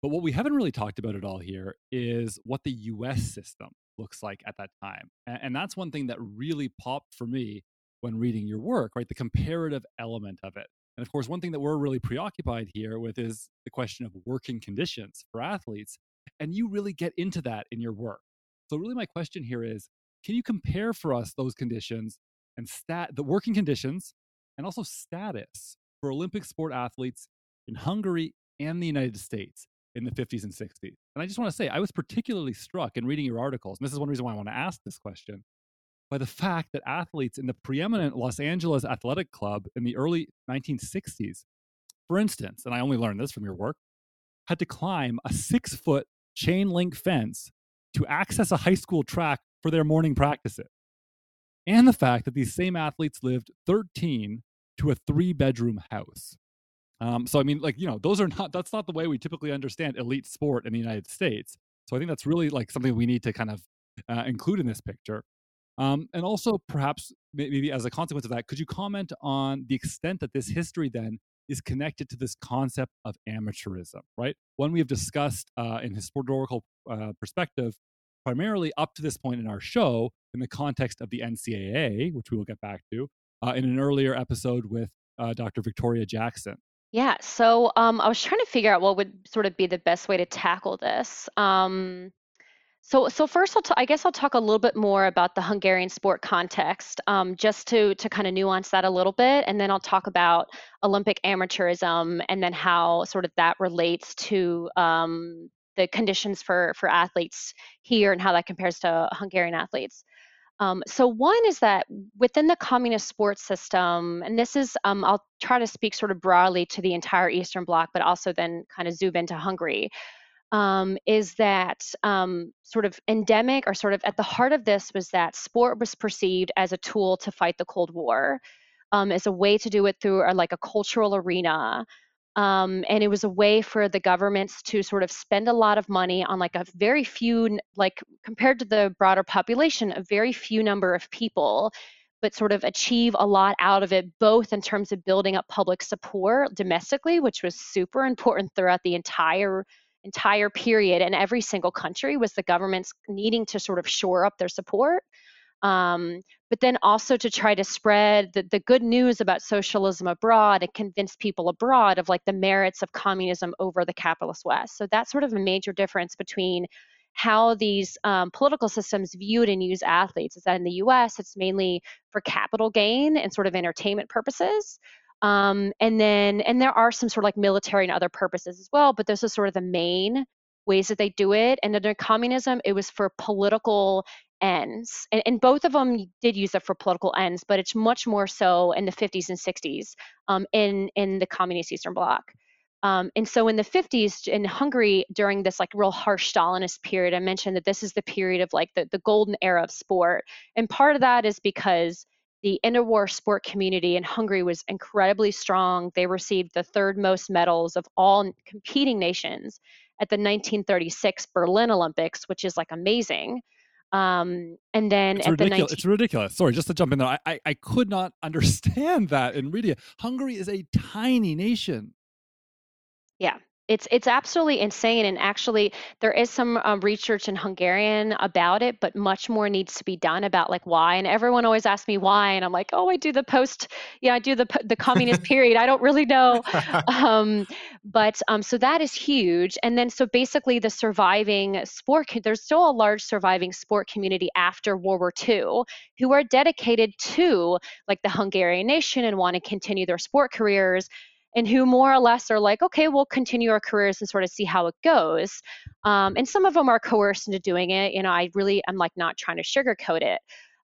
But what we haven't really talked about at all here is what the US system looks like at that time. And, that's one thing that really popped for me when reading your work, right? The comparative element of it. And of course, one thing that we're really preoccupied here with is the question of working conditions for athletes. And you really get into that in your work. So, really, my question here is can you compare for us those conditions and stat the working conditions and also status for Olympic sport athletes in Hungary and the United States? In the 50s and 60s. And I just want to say, I was particularly struck in reading your articles, and this is one reason why I want to ask this question, by the fact that athletes in the preeminent Los Angeles Athletic Club in the early 1960s, for instance, and I only learned this from your work, had to climb a six foot chain link fence to access a high school track for their morning practices. And the fact that these same athletes lived 13 to a three bedroom house. Um, so I mean, like you know, those are not that's not the way we typically understand elite sport in the United States. So I think that's really like something we need to kind of uh, include in this picture. Um, and also, perhaps maybe as a consequence of that, could you comment on the extent that this history then is connected to this concept of amateurism, right? One we have discussed uh, in historical uh, perspective, primarily up to this point in our show, in the context of the NCAA, which we will get back to, uh, in an earlier episode with uh, Dr. Victoria Jackson. Yeah, so um, I was trying to figure out what would sort of be the best way to tackle this. Um, so, so first, I'll t- I guess I'll talk a little bit more about the Hungarian sport context, um, just to to kind of nuance that a little bit, and then I'll talk about Olympic amateurism and then how sort of that relates to um, the conditions for for athletes here and how that compares to Hungarian athletes. Um, so one is that within the communist sports system, and this is, um, I'll try to speak sort of broadly to the entire Eastern Bloc, but also then kind of zoom into Hungary, um, is that um, sort of endemic or sort of at the heart of this was that sport was perceived as a tool to fight the Cold War, um, as a way to do it through a, like a cultural arena. Um, and it was a way for the governments to sort of spend a lot of money on like a very few like compared to the broader population a very few number of people but sort of achieve a lot out of it both in terms of building up public support domestically which was super important throughout the entire entire period and every single country was the governments needing to sort of shore up their support um, but then also to try to spread the, the good news about socialism abroad and convince people abroad of like the merits of communism over the capitalist West. So that's sort of a major difference between how these um, political systems viewed and use athletes is that in the US, it's mainly for capital gain and sort of entertainment purposes. Um, and then, and there are some sort of like military and other purposes as well, but those are sort of the main ways that they do it. And under communism, it was for political ends. And, and, both of them did use it for political ends, but it's much more so in the 50s and 60s um, in, in the communist Eastern Bloc. Um, and so in the 50s in Hungary, during this like real harsh Stalinist period, I mentioned that this is the period of like the, the golden era of sport. And part of that is because the interwar sport community in Hungary was incredibly strong. They received the third most medals of all competing nations at the 1936 Berlin Olympics, which is like amazing. Um, and then it's at ridiculous. the 19- it's ridiculous. Sorry, just to jump in there, I, I, I could not understand that in reading it. Hungary is a tiny nation. Yeah, it's it's absolutely insane, and actually, there is some um, research in Hungarian about it, but much more needs to be done about like why. And everyone always asks me why, and I'm like, oh, I do the post, yeah, I do the the communist period. I don't really know, um, but um, so that is huge. And then so basically, the surviving sport, there's still a large surviving sport community after World War II who are dedicated to like the Hungarian nation and want to continue their sport careers and who more or less are like, okay, we'll continue our careers and sort of see how it goes. Um, and some of them are coerced into doing it. You know, I really am like not trying to sugarcoat it.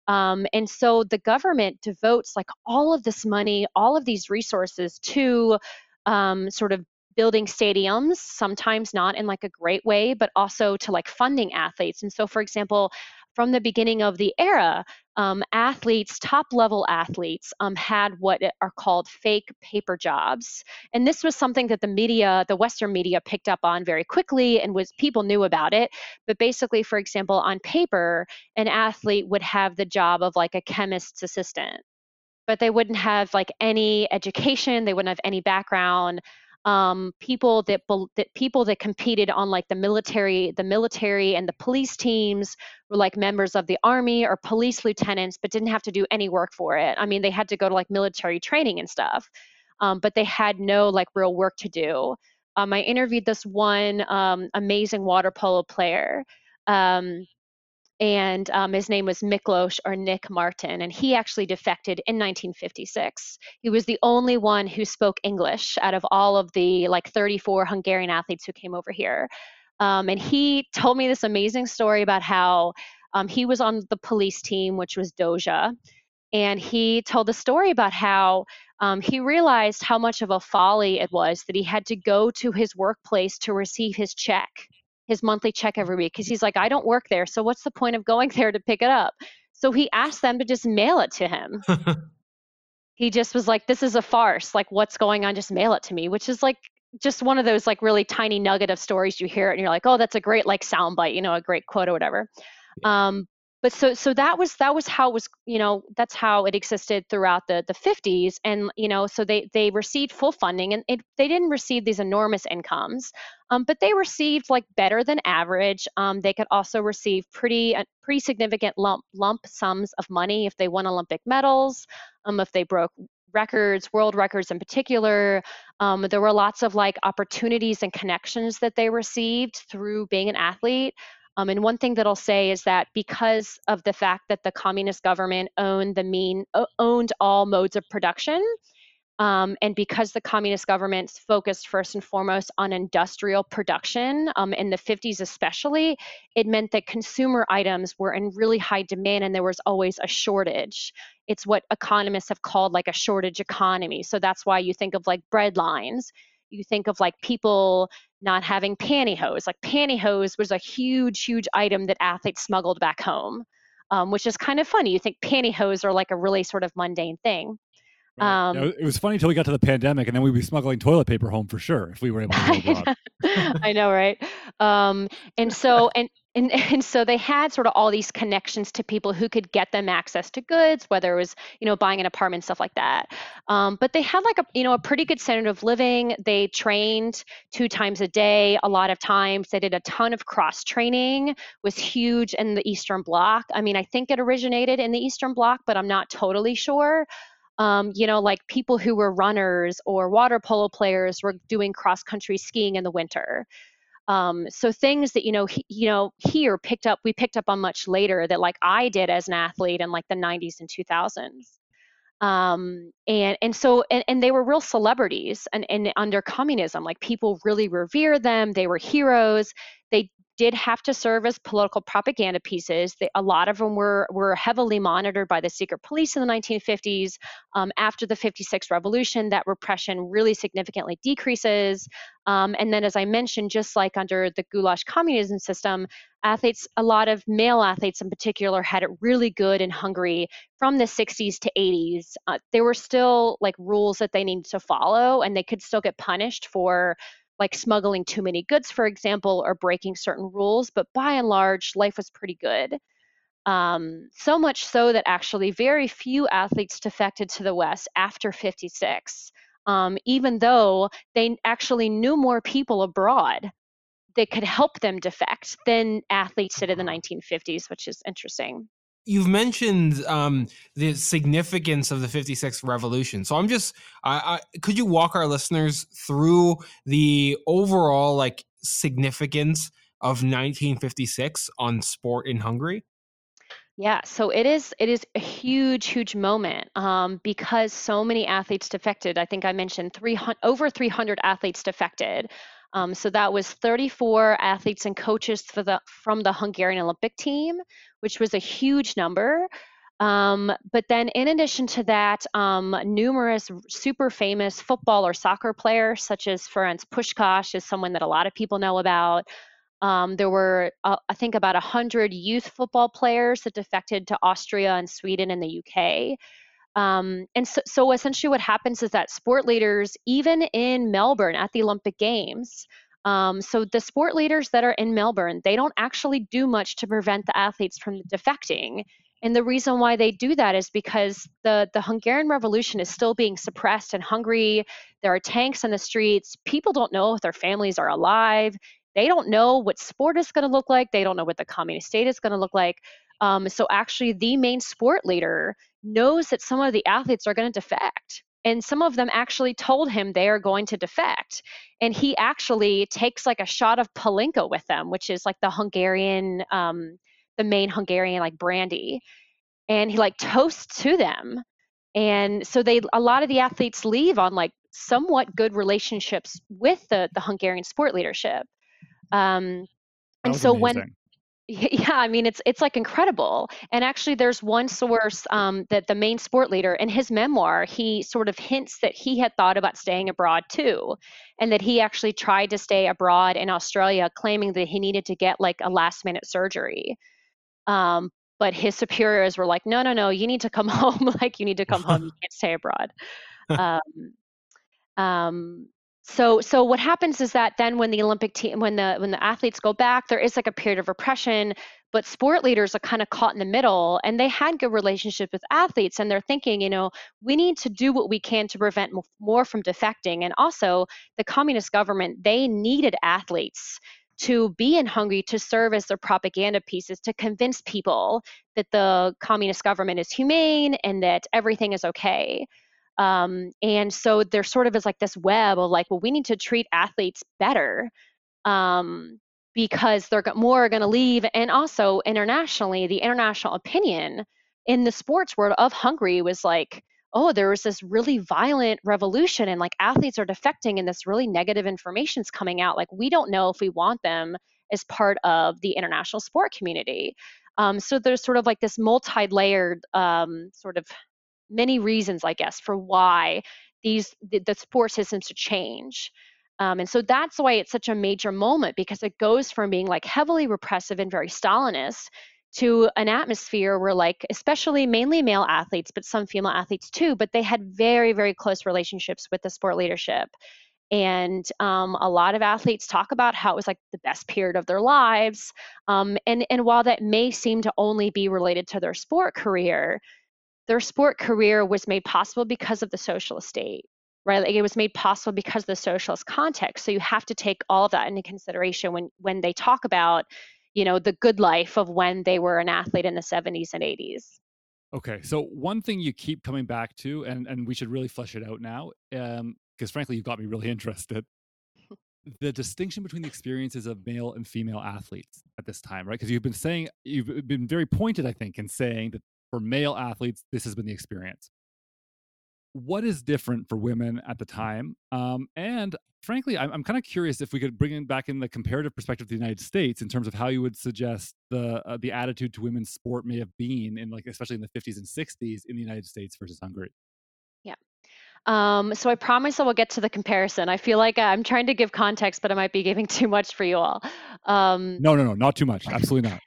Um, and so the government devotes like all of this money, all of these resources to um, sort of building stadiums, sometimes not in like a great way, but also to like funding athletes. And so, for example, from the beginning of the era, um, athletes, top level athletes, um, had what are called fake paper jobs. And this was something that the media, the Western media, picked up on very quickly and was people knew about it. But basically, for example, on paper, an athlete would have the job of like a chemist's assistant but they wouldn't have like any education they wouldn't have any background um, people that that people that competed on like the military the military and the police teams were like members of the army or police lieutenants but didn't have to do any work for it. I mean they had to go to like military training and stuff um, but they had no like real work to do. Um, i interviewed this one um, amazing water polo player um, and um, his name was Miklos or Nick Martin, and he actually defected in 1956. He was the only one who spoke English out of all of the like 34 Hungarian athletes who came over here. Um, and he told me this amazing story about how um, he was on the police team, which was Dózsa, and he told the story about how um, he realized how much of a folly it was that he had to go to his workplace to receive his check his monthly check every week because he's like, I don't work there. So what's the point of going there to pick it up? So he asked them to just mail it to him. he just was like, This is a farce. Like, what's going on? Just mail it to me, which is like just one of those like really tiny nugget of stories you hear it and you're like, oh, that's a great like soundbite, you know, a great quote or whatever. Um, but so so that was that was how it was you know that's how it existed throughout the the 50s and you know so they they received full funding and it, they didn't receive these enormous incomes um, but they received like better than average. Um, they could also receive pretty uh, pretty significant lump lump sums of money if they won olympic medals um, if they broke records world records in particular. Um, there were lots of like opportunities and connections that they received through being an athlete. Um, and one thing that I'll say is that because of the fact that the communist government owned the mean owned all modes of production, um, and because the communist governments focused first and foremost on industrial production um, in the 50s especially, it meant that consumer items were in really high demand and there was always a shortage. It's what economists have called like a shortage economy. So that's why you think of like bread lines you think of like people not having pantyhose. Like pantyhose was a huge, huge item that athletes smuggled back home, um, which is kind of funny. You think pantyhose are like a really sort of mundane thing. Um, yeah, it was funny until we got to the pandemic, and then we'd be smuggling toilet paper home for sure if we were able to go abroad. I know, right? Um, and so, and and, and so they had sort of all these connections to people who could get them access to goods whether it was you know buying an apartment stuff like that. Um, but they had like a you know a pretty good standard of living. They trained two times a day a lot of times. They did a ton of cross training was huge in the eastern bloc. I mean i think it originated in the eastern bloc but i'm not totally sure um, you know, like people who were runners or water polo players were doing cross country skiing in the winter. Um, so things that you know, he, you know, here picked up, we picked up on much later that like I did as an athlete in like the 90s and 2000s. Um, and and so and, and they were real celebrities and, and under communism, like people really revered them. They were heroes. They did have to serve as political propaganda pieces. They, a lot of them were, were heavily monitored by the secret police in the 1950s. Um, after the 56 revolution, that repression really significantly decreases. Um, and then, as I mentioned, just like under the goulash communism system, athletes, a lot of male athletes in particular, had it really good in Hungary from the 60s to 80s. Uh, there were still like rules that they needed to follow, and they could still get punished for like smuggling too many goods, for example, or breaking certain rules. But by and large, life was pretty good. Um, so much so that actually very few athletes defected to the West after 56, um, even though they actually knew more people abroad that could help them defect than athletes did in the 1950s, which is interesting you've mentioned um, the significance of the 56th revolution so i'm just I, I, could you walk our listeners through the overall like significance of 1956 on sport in hungary yeah, so it is it is a huge huge moment um, because so many athletes defected. I think I mentioned 300 over 300 athletes defected. Um, so that was 34 athletes and coaches for the from the Hungarian Olympic team, which was a huge number. Um, but then, in addition to that, um, numerous super famous football or soccer players, such as Ferenc Puskás, is someone that a lot of people know about. Um, there were, uh, I think, about 100 youth football players that defected to Austria and Sweden and the UK. Um, and so, so, essentially, what happens is that sport leaders, even in Melbourne at the Olympic Games, um, so the sport leaders that are in Melbourne, they don't actually do much to prevent the athletes from defecting. And the reason why they do that is because the, the Hungarian Revolution is still being suppressed in Hungary. There are tanks in the streets. People don't know if their families are alive. They don't know what sport is going to look like. They don't know what the communist state is going to look like. Um, so actually, the main sport leader knows that some of the athletes are going to defect. And some of them actually told him they are going to defect. And he actually takes like a shot of Palinka with them, which is like the Hungarian, um, the main Hungarian like brandy. And he like toasts to them. And so they, a lot of the athletes leave on like somewhat good relationships with the, the Hungarian sport leadership. Um, and so amazing. when yeah i mean it's it's like incredible. And actually there's one source um, that the main sport leader in his memoir he sort of hints that he had thought about staying abroad too and that he actually tried to stay abroad in australia claiming that he needed to get like a last minute surgery. Um, but his superiors were like no no no you need to come home like you need to come home you can't stay abroad. Um, um, so so what happens is that then when the olympic team when the when the athletes go back there is like a period of repression but sport leaders are kind of caught in the middle and they had good relationships with athletes and they're thinking you know we need to do what we can to prevent more from defecting and also the communist government they needed athletes to be in Hungary to serve as their propaganda pieces to convince people that the communist government is humane and that everything is okay. Um, and so there sort of is like this web of like, well, we need to treat athletes better um, because they're more going to leave. And also internationally, the international opinion in the sports world of Hungary was like, oh, there was this really violent revolution and like athletes are defecting and this really negative information is coming out. Like we don't know if we want them as part of the international sport community. Um, so there's sort of like this multi-layered um, sort of many reasons, I guess, for why these the, the support systems should change. Um, and so that's why it's such a major moment because it goes from being like heavily repressive and very Stalinist to an atmosphere where like especially mainly male athletes but some female athletes too but they had very very close relationships with the sport leadership and um, a lot of athletes talk about how it was like the best period of their lives um, and and while that may seem to only be related to their sport career their sport career was made possible because of the socialist state right? Like it was made possible because of the socialist context. So you have to take all of that into consideration when when they talk about you know the good life of when they were an athlete in the 70s and 80s okay so one thing you keep coming back to and and we should really flesh it out now um because frankly you got me really interested. The distinction between the experiences of male and female athletes at this time right? Because you've been saying you've been very pointed i think in saying that for male athletes, this has been the experience. What is different for women at the time? Um, and frankly, I'm, I'm kind of curious if we could bring in back in the comparative perspective of the United States in terms of how you would suggest the uh, the attitude to women's sport may have been in like especially in the 50s and 60s in the United States versus Hungary. Yeah. Um, so I promise I will get to the comparison. I feel like I'm trying to give context, but I might be giving too much for you all. Um, no, no, no, not too much. Absolutely not.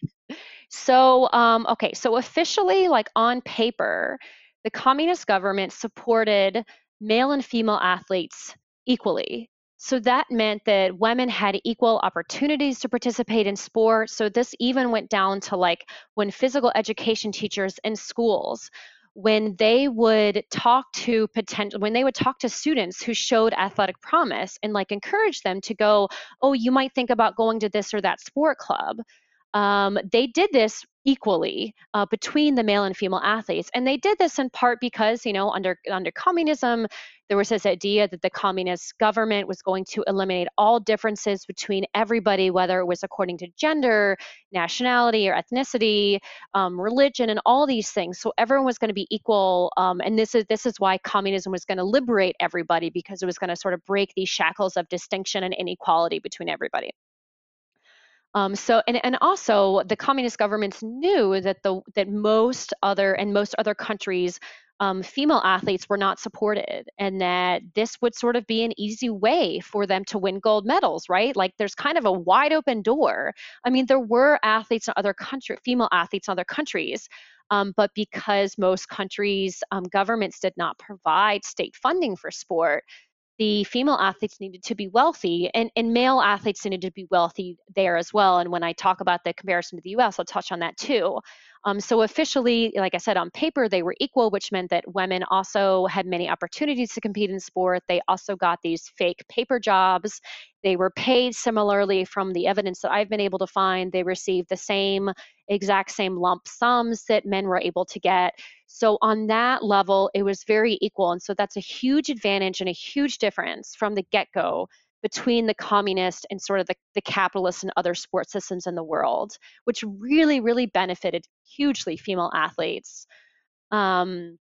So, um, okay, so officially, like on paper, the communist government supported male and female athletes equally. So that meant that women had equal opportunities to participate in sport. So this even went down to like when physical education teachers in schools when they would talk to potential when they would talk to students who showed athletic promise and like encourage them to go oh you might think about going to this or that sport club um, they did this equally uh, between the male and female athletes and they did this in part because you know under under communism there was this idea that the communist government was going to eliminate all differences between everybody whether it was according to gender nationality or ethnicity um, religion and all these things. So everyone was going to be equal um, and this is this is why communism was going to liberate everybody because it was going to sort of break these shackles of distinction and inequality between everybody um, so and, and also the communist governments knew that the that most other and most other countries um, female athletes were not supported and that this would sort of be an easy way for them to win gold medals right? Like there's kind of a wide open door. I mean there were athletes in other countries female athletes in other countries um, but because most countries um, governments did not provide state funding for sport the female athletes needed to be wealthy and, and male athletes needed to be wealthy there as well. And when I talk about the comparison to the US, I'll touch on that too. Um, so officially, like I said, on paper, they were equal, which meant that women also had many opportunities to compete in sport. They also got these fake paper jobs. They were paid similarly from the evidence that I've been able to find. They received the same exact same lump sums that men were able to get. So on that level, it was very equal. And so that's a huge advantage and a huge difference from the get-go between the communist and sort of the, the capitalist and other sports systems in the world, which really, really benefited hugely female athletes. Um,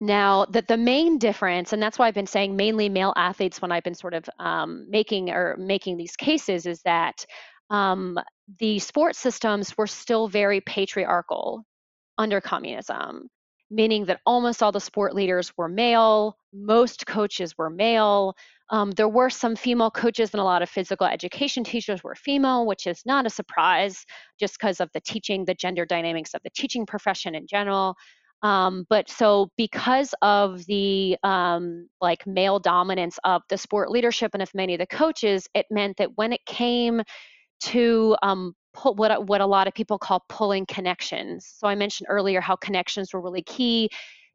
now, the, the main difference, and that's why I've been saying mainly male athletes when I've been sort of um, making or making these cases, is that um, the sports systems were still very patriarchal under communism, meaning that almost all the sport leaders were male, most coaches were male. Um, there were some female coaches, and a lot of physical education teachers were female, which is not a surprise just because of the teaching, the gender dynamics of the teaching profession in general. Um, but so because of the um, like male dominance of the sport leadership and of many of the coaches, it meant that when it came to um, pull, what what a lot of people call pulling connections. So I mentioned earlier how connections were really key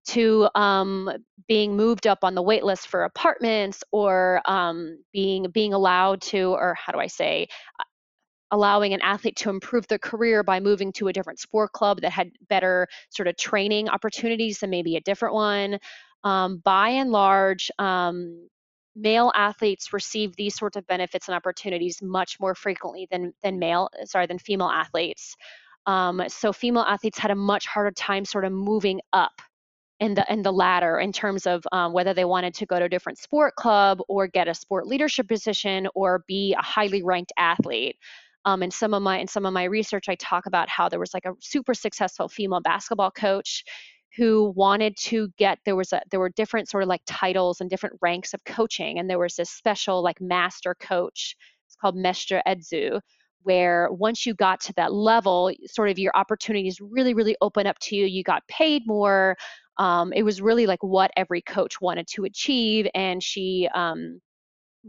to um, being moved up on the wait list for apartments or um, being being allowed to, or how do I say, allowing an athlete to improve their career by moving to a different sport club that had better sort of training opportunities than maybe a different one. Um, by and large, um, male athletes receive these sorts of benefits and opportunities much more frequently than than male sorry than female athletes um, so female athletes had a much harder time sort of moving up in the in the latter in terms of um, whether they wanted to go to a different sport club or get a sport leadership position or be a highly ranked athlete. Um, in some of my in some of my research i talk about how there was like a super successful female basketball coach who wanted to get there was a there were different sort of like titles and different ranks of coaching and there was this special like master coach. It's called Mesteredző where once you got to that level sort of your opportunities really really open up to you you got paid more um, it was really like what every coach wanted to achieve and she um,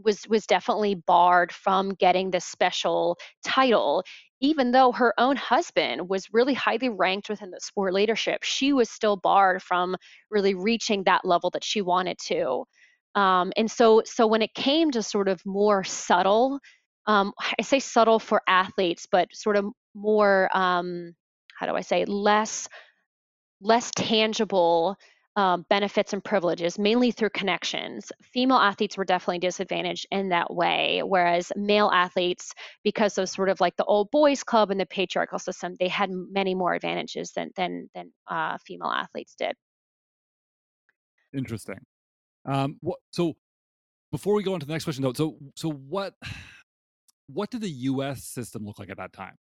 was was definitely barred from getting this special title even though her own husband was really highly ranked within the sport leadership, she was still barred from really reaching that level that she wanted to. Um, and so, so when it came to sort of more subtle, um, I say subtle for athletes, but sort of more, um, how do I say, less, less tangible um, benefits and privileges, mainly through connections. Female athletes were definitely disadvantaged in that way, whereas male athletes, because of sort of like the old boys club and the patriarchal system, they had many more advantages than than than uh, female athletes did. Interesting. Um, what, so before we go on to the next question, though, so so what what did the U.S. system look like at that time?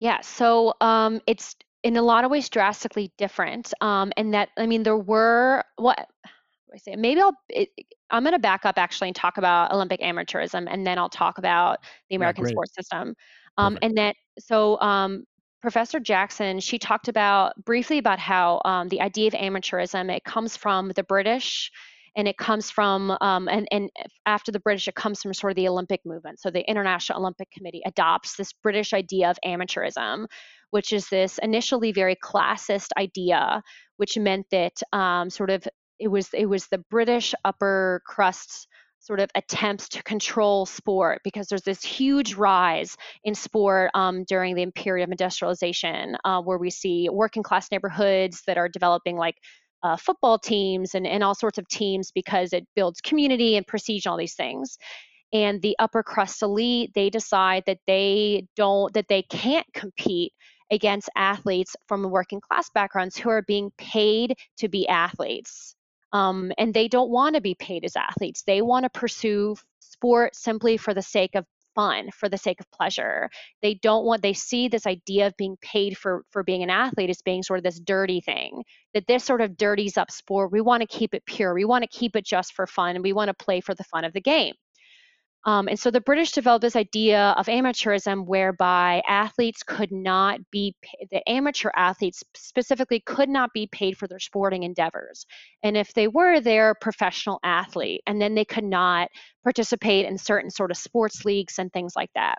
Yeah, so um, it's in a lot of ways drastically different. Um, and that, I mean, there were what do I say? Maybe I'll. It, I'm going to back up actually and talk about Olympic amateurism, and then I'll talk about the American yeah, sports system. Um, and that so um, Professor Jackson, she talked about briefly about how um, the idea of amateurism it comes from the British and it comes from um, and, and after the british it comes from sort of the olympic movement. So the international olympic committee adopts this british idea of amateurism which is this initially very classist idea which meant that um, sort of it was it was the british upper crust sort of attempts to control sport because there's this huge rise in sport um, during the period of industrialization uh, where we see working class neighborhoods that are developing like uh, football teams and, and all sorts of teams because it builds community and prestige and all these things and the upper crust elite they decide that they don't that they can't compete against athletes from working class backgrounds who are being paid to be athletes um, and they don't want to be paid as athletes. They want to pursue sport simply for the sake of fun, for the sake of pleasure. They don't want, they see this idea of being paid for, for being an athlete as being sort of this dirty thing, that this sort of dirties up sport. We want to keep it pure. We want to keep it just for fun and we want to play for the fun of the game. Um, and so the British developed this idea of amateurism whereby athletes could not be, the amateur athletes specifically could not be paid for their sporting endeavors. And if they were, they're a professional athlete. And then they could not participate in certain sort of sports leagues and things like that.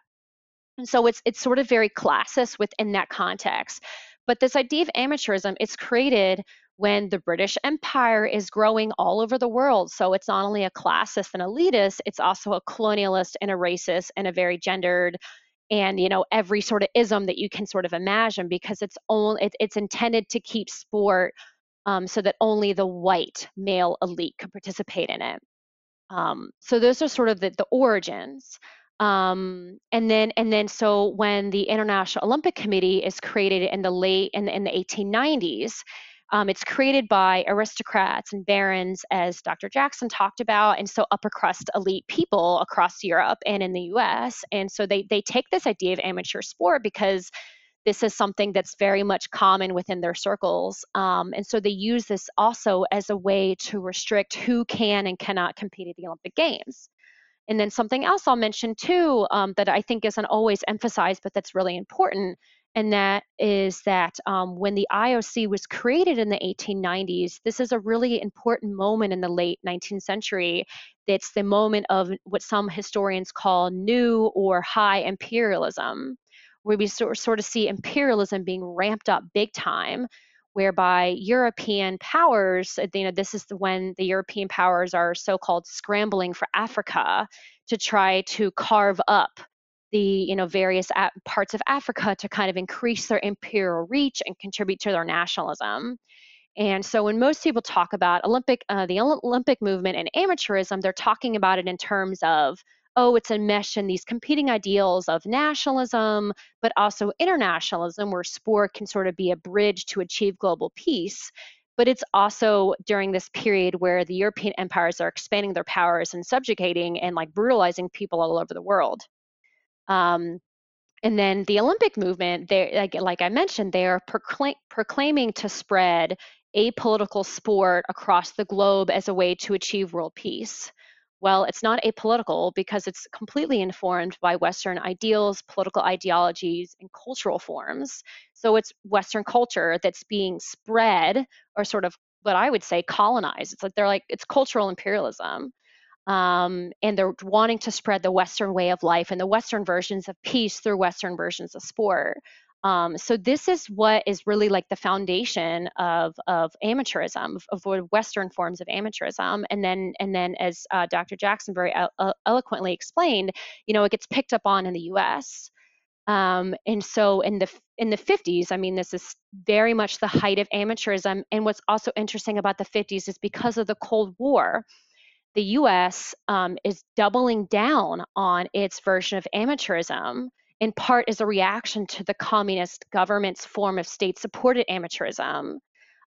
And so it's, it's sort of very classist within that context. But this idea of amateurism, it's created when the British Empire is growing all over the world. So it's not only a classist and elitist, it's also a colonialist and a racist and a very gendered and you know every sort of ism that you can sort of imagine because it's only it, it's intended to keep sport um, so that only the white male elite can participate in it. Um, so those are sort of the, the origins. Um, and then and then so when the International Olympic Committee is created in the late in, in the 1890s, um, it's created by aristocrats and barons, as Dr. Jackson talked about, and so upper crust elite people across Europe and in the US. And so they, they take this idea of amateur sport because this is something that's very much common within their circles. Um, and so they use this also as a way to restrict who can and cannot compete at the Olympic Games. And then something else I'll mention too um, that I think isn't always emphasized, but that's really important and that is that um, when the IOC was created in the 1890s, this is a really important moment in the late 19th century. It's the moment of what some historians call new or high imperialism, where we sort of see imperialism being ramped up big time whereby European powers, you know, this is the, when the European powers are so-called scrambling for Africa to try to carve up the you know various parts of Africa to kind of increase their imperial reach and contribute to their nationalism. And so when most people talk about Olympic, uh, the Olympic movement and amateurism, they're talking about it in terms of, oh, it's a mesh in these competing ideals of nationalism, but also internationalism, where sport can sort of be a bridge to achieve global peace. But it's also during this period where the European empires are expanding their powers and subjugating and like brutalizing people all over the world. Um, and then the Olympic movement, they like, like I mentioned, they are proclaim, proclaiming to spread apolitical sport across the globe as a way to achieve world peace. Well, it's not apolitical because it's completely informed by Western ideals, political ideologies, and cultural forms. So it's Western culture that's being spread or sort of what I would say colonized. It's like they're like, it's cultural imperialism um, and they're wanting to spread the Western way of life and the Western versions of peace through Western versions of sport. Um, so this is what is really like the foundation of, of amateurism, of, of Western forms of amateurism. And then, and then, as uh, Dr. Jackson very eloquently explained, you know, it gets picked up on in the U.S. Um, and so in the in the 50s, I mean, this is very much the height of amateurism. And what's also interesting about the 50s is because of the Cold War the US um, is doubling down on its version of amateurism, in part as a reaction to the communist government's form of state supported amateurism.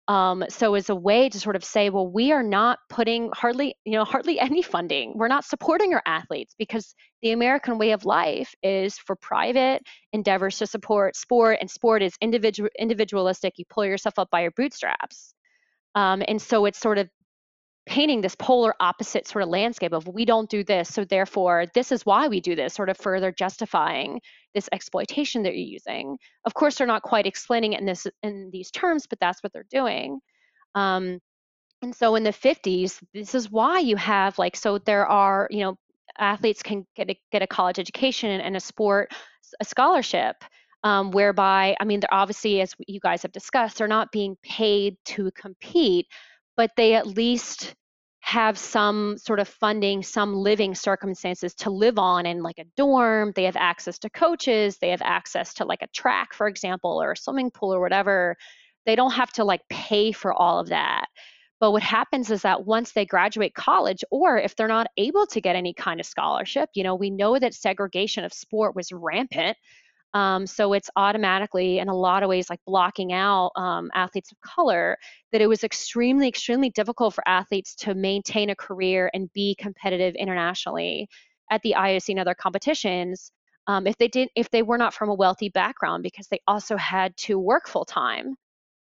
Um, so as a way to sort of say, well, we are not putting hardly, you know, hardly any funding. We're not supporting our athletes because the American way of life is for private endeavors to support sport, and sport is individual individualistic. You pull yourself up by your bootstraps. Um, and so it's sort of painting this polar opposite sort of landscape of we don't do this, so therefore this is why we do this, sort of further justifying this exploitation that you're using. Of course, they're not quite explaining it in this in these terms, but that's what they're doing. Um, And so in the 50s, this is why you have like, so there are, you know, athletes can get a, get a college education and a sport, a scholarship, um, whereby, I mean, they're obviously, as you guys have discussed, they're not being paid to compete, but they at least have some sort of funding, some living circumstances to live on in like a dorm. They have access to coaches, they have access to like a track, for example, or a swimming pool or whatever. They don't have to like pay for all of that. But what happens is that once they graduate college, or if they're not able to get any kind of scholarship, you know, we know that segregation of sport was rampant um, so it's automatically, in a lot of ways, like blocking out um, athletes of color, that it was extremely, extremely difficult for athletes to maintain a career and be competitive internationally at the IOC and other competitions. Um, if they didn't, if they were not from a wealthy background, because they also had to work full time.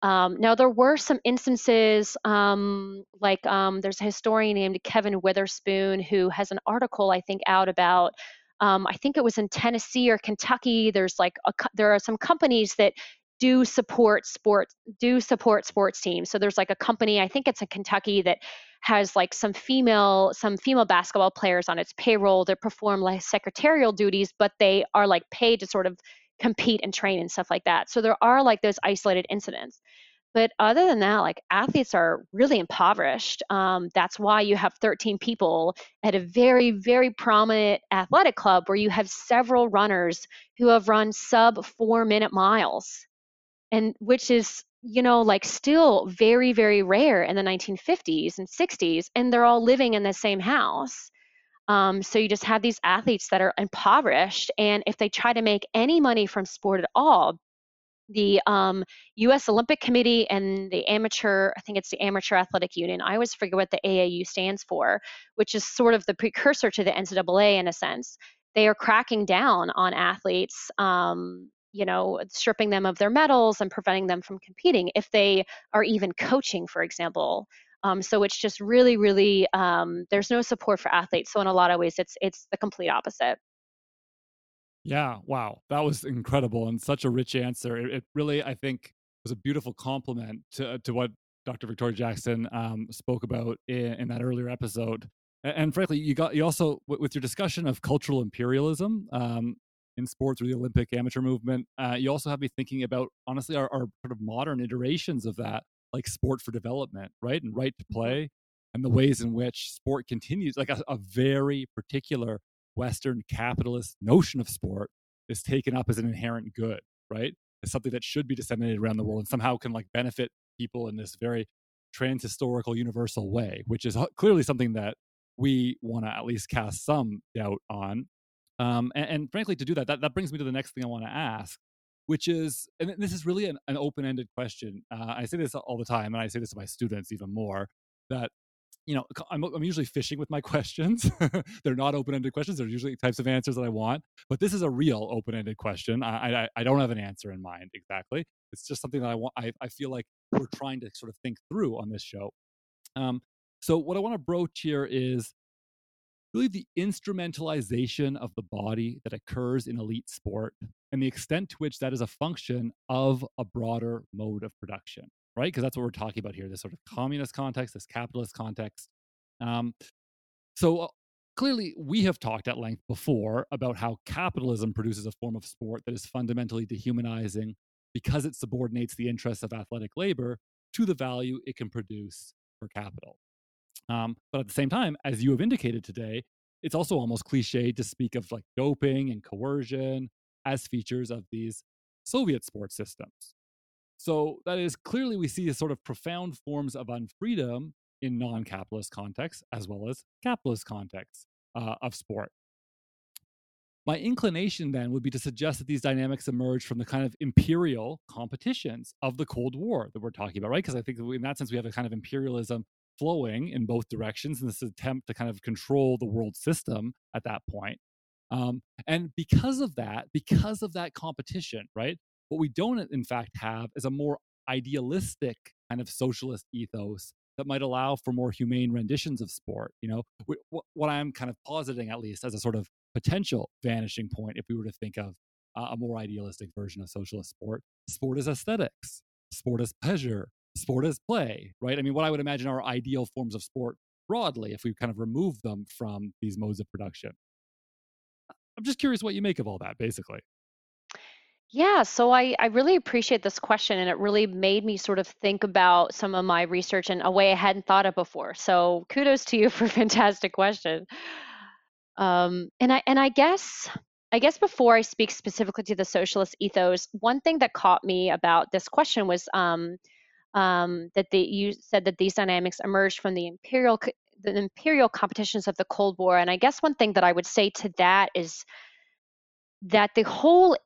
Um, now there were some instances, um, like um, there's a historian named Kevin Witherspoon who has an article I think out about um, I think it was in Tennessee or Kentucky. There's like a, there are some companies that do support sports do support sports teams. So there's like a company, I think it's in Kentucky that has like some female some female basketball players on its payroll that perform like secretarial duties, but they are like paid to sort of compete and train and stuff like that. So there are like those isolated incidents. But other than that, like athletes are really impoverished. Um, that's why you have 13 people at a very, very prominent athletic club where you have several runners who have run sub four minute miles, and which is, you know, like still very, very rare in the 1950s and 60s, and they're all living in the same house. Um, so you just have these athletes that are impoverished, and if they try to make any money from sport at all, the um, U.S. Olympic Committee and the amateur, I think it's the Amateur Athletic Union. I always forget what the AAU stands for, which is sort of the precursor to the NCAA in a sense. They are cracking down on athletes, um, you know, stripping them of their medals and preventing them from competing if they are even coaching, for example. Um, so it's just really, really, um, there's no support for athletes. So in a lot of ways, it's it's the complete opposite. Yeah, wow. That was incredible and such a rich answer. It, it really, I think, was a beautiful compliment to, to what Dr. Victoria Jackson um, spoke about in, in, that earlier episode. And, and, frankly, you got you also with your discussion of cultural imperialism um, in sports or the Olympic amateur movement, uh, you also have me thinking about honestly our, our, sort of modern iterations of that, like sport for development, right, and right to mm-hmm. play, and the ways in which sport continues, like a, a very particular Western capitalist notion of sport is taken up as an inherent good, right? As something that should be disseminated around the world and somehow can like benefit people in this very transhistorical universal way, which is clearly something that we want to at least cast some doubt on. Um, and, and, frankly, to do that, that, that brings me to the next thing I want to ask, which is, and this is really an, an open ended question. Uh, I say this all the time, and I say this to my students even more that you know, I'm, I'm usually fishing with my questions. They're not open-ended questions. They're usually types of answers that I want. But this is a real open-ended question. I, I, I don't have an answer in mind exactly. It's just something that I want. I, I feel like we're trying to sort of think through on this show. Um, so what I want to broach here is really the instrumentalization of the body that occurs in elite sport and the extent to which that is a function of a broader mode of production right? Because that's what we're talking about here this sort of communist context, this capitalist context. Um, so, uh, clearly, we have talked at length before about how capitalism produces a form of sport that is fundamentally dehumanizing because it subordinates the interests of athletic labor to the value it can produce for capital. Um, but at the same time, as you have indicated today, it's also almost cliche to speak of like doping and coercion as features of these Soviet sports systems. So that is clearly we see sort of profound forms of unfreedom in non-capitalist contexts as well as capitalist contexts uh, of sport. My inclination then would be to suggest that these dynamics emerge from the kind of imperial competitions of the Cold War that we're talking about, right? Because I think in that sense we have a kind of imperialism flowing in both directions in this attempt to kind of control the world system at that point. Um, and because of that, because of that competition, right, what we don't, in fact, have is a more idealistic kind of socialist ethos that might allow for more humane renditions of sport. You know, what I'm kind of positing, at least, as a sort of potential vanishing point, if we were to think of a more idealistic version of socialist sport, sport is aesthetics, sport is pleasure, sport is play, right? I mean, what I would imagine are ideal forms of sport broadly if we kind of remove them from these modes of production. I'm just curious what you make of all that, basically. Yeah, so I, I really appreciate this question, and it really made me sort of think about some of my research in a way I hadn't thought of before. So kudos to you for a fantastic question. Um, and I and I guess I guess before I speak specifically to the socialist ethos, one thing that caught me about this question was um, um, that the, you said that these dynamics emerged from the imperial the imperial competitions of the Cold War. And I guess one thing that I would say to that is that the whole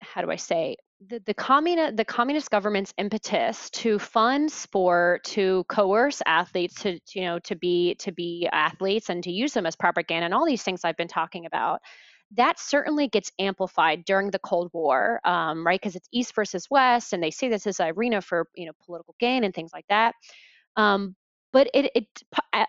how do I say the, the communist the communist government's impetus to fund sport to coerce athletes to, to you know to be to be athletes and to use them as propaganda and all these things I've been talking about that certainly gets amplified during the Cold War, um, right? Because it's East versus West, and they see this as arena for you know political gain and things like that. Um, but it, it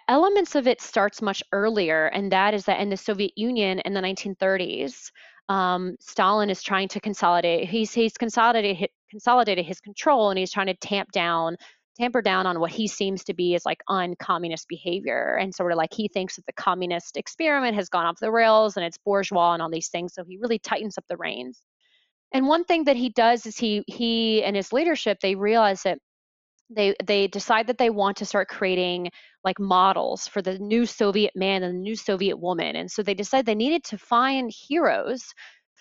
elements of it starts much earlier, and that is that in the Soviet Union in the 1930s, um, Stalin is trying to consolidate. He's he's consolidated consolidated his control, and he's trying to tamp down tamper down on what he seems to be as like uncommunist behavior and sort of like he thinks that the communist experiment has gone off the rails and it's bourgeois and all these things so he really tightens up the reins and one thing that he does is he he and his leadership they realize that they they decide that they want to start creating like models for the new Soviet man and the new Soviet woman. And so they decide they needed to find heroes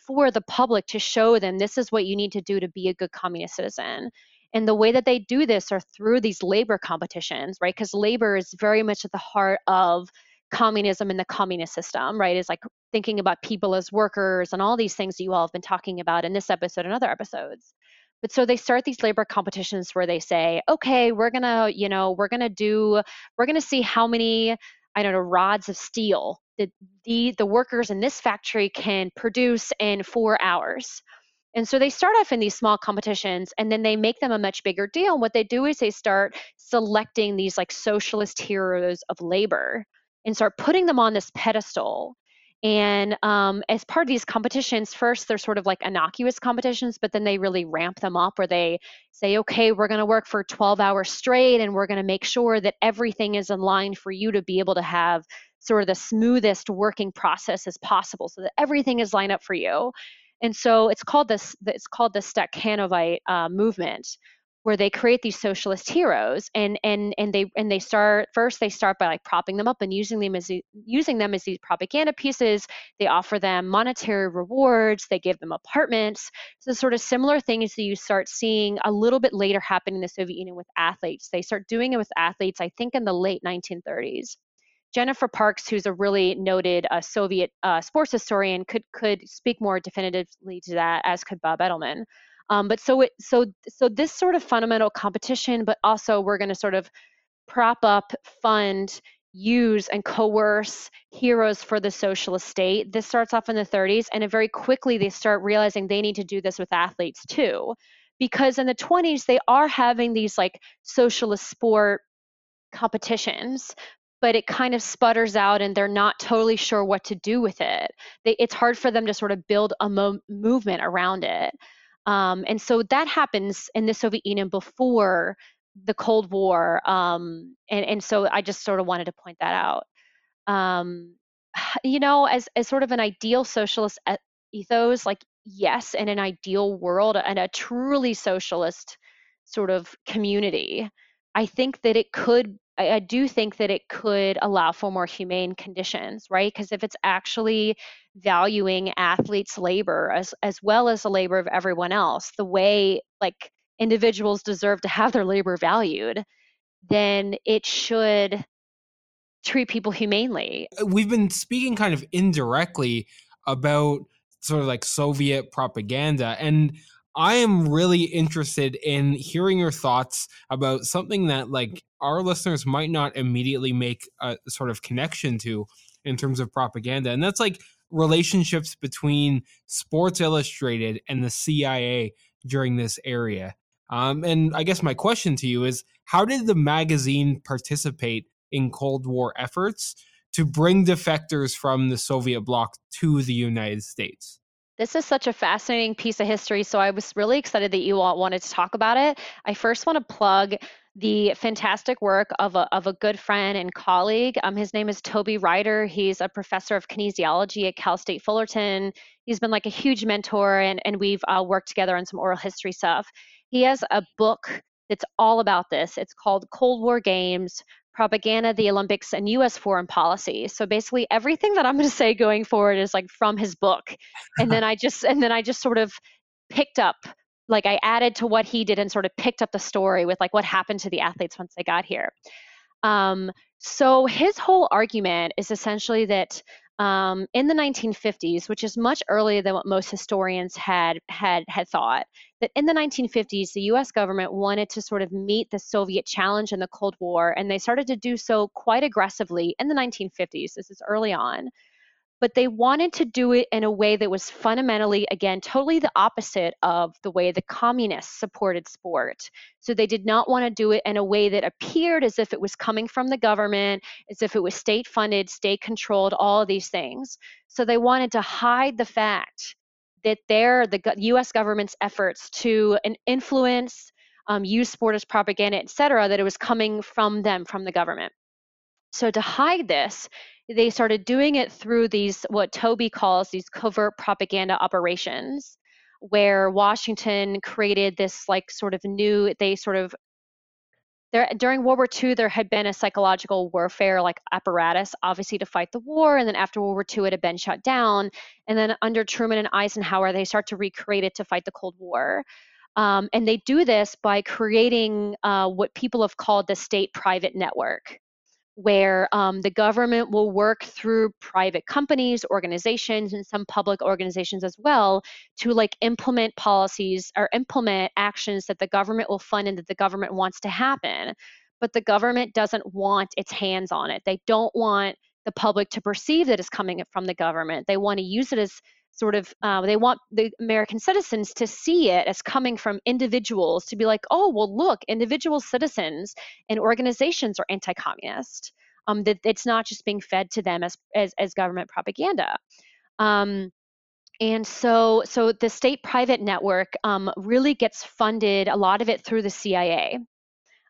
for the public to show them this is what you need to do to be a good communist citizen. And the way that they do this are through these labor competitions, right? Because labor is very much at the heart of communism and the communist system, right? Is like thinking about people as workers and all these things that you all have been talking about in this episode and other episodes. But so they start these labor competitions where they say, okay, we're gonna, you know, we're gonna do, we're gonna see how many, I don't know, rods of steel that the the workers in this factory can produce in four hours. And so they start off in these small competitions and then they make them a much bigger deal. And what they do is they start selecting these like socialist heroes of labor and start putting them on this pedestal and um, as part of these competitions, first they're sort of like innocuous competitions, but then they really ramp them up where they say, okay, we're going to work for 12 hours straight and we're going to make sure that everything is in line for you to be able to have sort of the smoothest working process as possible so that everything is lined up for you. And so it's called this, it's called the Stakhanovite uh, movement where they create these socialist heroes and and and they and they start first they start by like propping them up and using them as using them as these propaganda pieces. They offer them monetary rewards. They give them apartments. So sort of similar things that you start seeing a little bit later happen in the soviet union with athletes. They start doing it with athletes i think in the late 1930s Jenifer Parks, who's a really noted uh, Soviet uh, sports historian, could could speak more definitively to that, as could Bob Edelman. Um, but so it so so this sort of fundamental competition, but also we're going to sort of prop up, fund, use, and coerce heroes for the socialist state. This starts off in the 30s, and very quickly they start realizing they need to do this with athletes too, because in the 20s they are having these like socialist sport competitions but it kind of sputters out and they're not totally sure what to do with it. They, it's hard for them to sort of build a mo- movement around it. Um, and so that happens in the Soviet Union before the Cold War. Um, and, and so I just sort of wanted to point that out. Um, you know, as, as sort of an ideal socialist ethos, like, yes, in an ideal world and a truly socialist sort of community, I think that it could I, I do think that it could allow for more humane conditions, right? Because if it's actually valuing athletes' labor as as well as the labor of everyone else, the way like individuals deserve to have their labor valued, then it should treat people humanely. Uh, we've been speaking kind of indirectly about sort of like Soviet propaganda and I am really interested in hearing your thoughts about something that like our listeners might not immediately make a sort of connection to in terms of propaganda. And that's like relationships between Sports Illustrated and the CIA during this area. Um, and I guess my question to you is how did the magazine participate in Cold War efforts to bring defectors from the Soviet bloc to the United States? This is such a fascinating piece of history. So I was really excited that you all wanted to talk about it. I first want to plug the fantastic work of a, of a good friend and colleague. Um, his name is Toby Rider. He's a professor of kinesiology at Cal State Fullerton. He's been like a huge mentor, and, and we've uh, worked together on some oral history stuff. He has a book that's all about this. It's called Cold War Games Propaganda, the Olympics, and U.S. Foreign Policy. So basically, everything that I'm going to say going forward is like from his book, and then I just and then I just sort of picked up like I added to what he did and sort of picked up the story with like what happened to the athletes once they got here. Um, so his whole argument is essentially that um, in the 1950s, which is much earlier than what most historians had had had thought, that in the 1950s the U.S. government wanted to sort of meet the Soviet challenge in the Cold War, and they started to do so quite aggressively in the 1950s. This is early on but they wanted to do it in a way that was fundamentally, again, totally the opposite of the way the communists supported sport. So they did not want to do it in a way that appeared as if it was coming from the government, as if it was state funded, state controlled, all of these things. So they wanted to hide the fact that their the U.S. government's efforts to influence, um, use sport as propaganda, et cetera, that it was coming from them, from the government. So to hide this, they started doing it through these what Toby calls these covert propaganda operations where Washington created this like sort of new they sort of there during World War II there had been a psychological warfare like apparatus obviously to fight the war and then after World War II it had been shut down and then under Truman and Eisenhower they start to recreate it to fight the Cold War. Um, and they do this by creating uh, what people have called the state private network where um, the government will work through private companies, organizations, and some public organizations as well to like implement policies or implement actions that the government will fund and that the government wants to happen. But the government doesn't want its hands on it. They don't want the public to perceive that it's coming from the government. They want to use it as sort of uh, they want the american citizens to see it as coming from individuals to be like oh well look individual citizens and organizations are anti-communist um, that it's not just being fed to them as as, as government propaganda. Um, and so so the state private network um, really gets funded a lot of it through the cia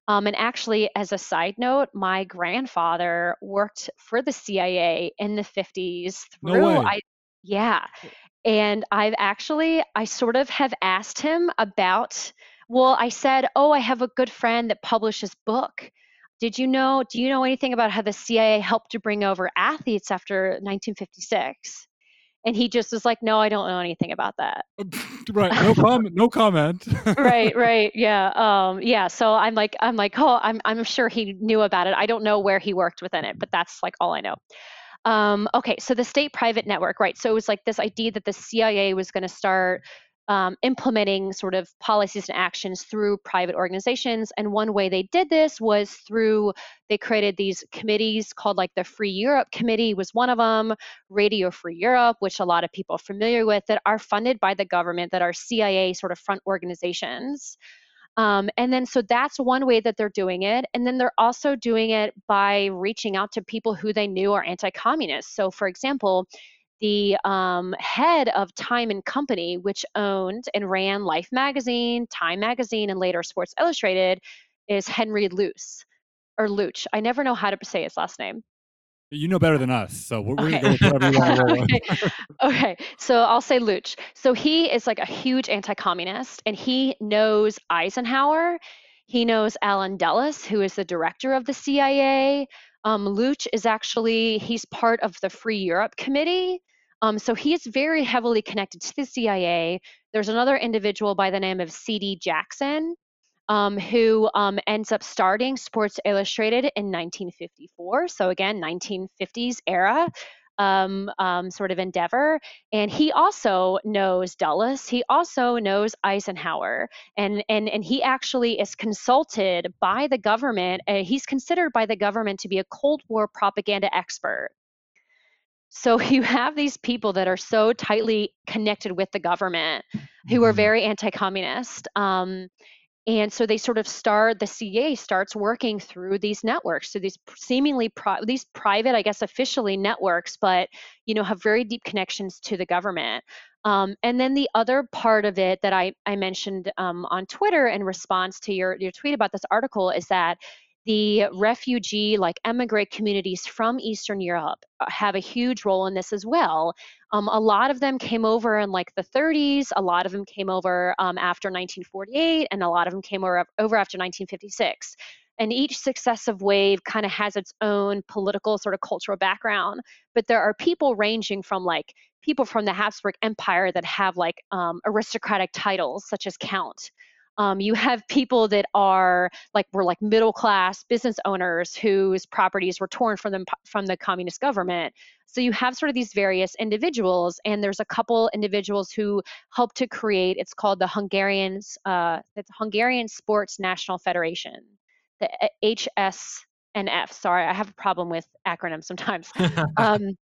um, and actually, as a side note, my grandfather worked for the CIA in the 50s through no I, yeah. And I've actually, I sort of have asked him about, well, I said, oh, I have a good friend that publishes book. Did you know, do you know anything about how the CIA helped to bring over athletes after 1956? And he just was like, no, I don't know anything about that. right. No comment. No comment. right. Right. Yeah. Um, yeah. So I'm like, I'm like, oh, I'm, I'm sure he knew about it. I don't know where he worked within it, but that's like all I know. Um, okay, so the state private network, right? So it was like this idea that the CIA was going to start um, implementing sort of policies and actions through private organizations. And one way they did this was through they created these committees called like the Free Europe Committee was one of them, Radio Free Europe, which a lot of people are familiar with, that are funded by the government, that are CIA sort of front organizations. Um, and then, so that's one way that they're doing it. And then they're also doing it by reaching out to people who they knew are anti communist. So, for example, the um, head of Time and Company, which owned and ran Life magazine, Time magazine, and later Sports Illustrated, is Henry Luce or Luch. I never know how to say his last name. You know better than us, so we're, okay. going to whatever you want to okay. okay, so I'll say Luch. So he is like a huge anti-communist, and he knows Eisenhower. He knows Allen Dulles, who is the director of the CIA. Um, Luch is actually he's part of the Free Europe Committee. Um, so he is very heavily connected to the CIA. There's another individual by the name of C.D. Jackson, um, who um, ends up starting Sports Illustrated in 1954. So, again, 1950s era. Um, um, sort of endeavor. And he also knows Dulles. He also knows Eisenhower, and and and he actually is consulted by the government. Uh, he's considered by the government to be a Cold War propaganda expert. So you have these people that are so tightly connected with the government, who are mm-hmm. very anti-communist. Um, and so they sort of start the CA starts working through these networks, so these seemingly pri- these private, I guess, officially networks, but you know have very deep connections to the government. Um, and then the other part of it that I, I mentioned um, on Twitter in response to your, your tweet about this article is that the refugee, like emigrate communities from Eastern Europe uh, have a huge role in this as well. Um, a lot of them came over in like the 30s, a lot of them came over um, after 1948, and a lot of them came over, over after 1956. And each successive wave kind of has its own political, sort of cultural background. But there are people ranging from like people from the Habsburg Empire that have like um, aristocratic titles, such as Count. Um, you have people that are like were like middle class business owners whose properties were torn from them from the communist government. So you have sort of these various individuals, and there's a couple individuals who helped to create. It's called the Hungarians, uh, it's Hungarian Sports National Federation, the HSNF. Sorry, I have a problem with acronyms sometimes. um,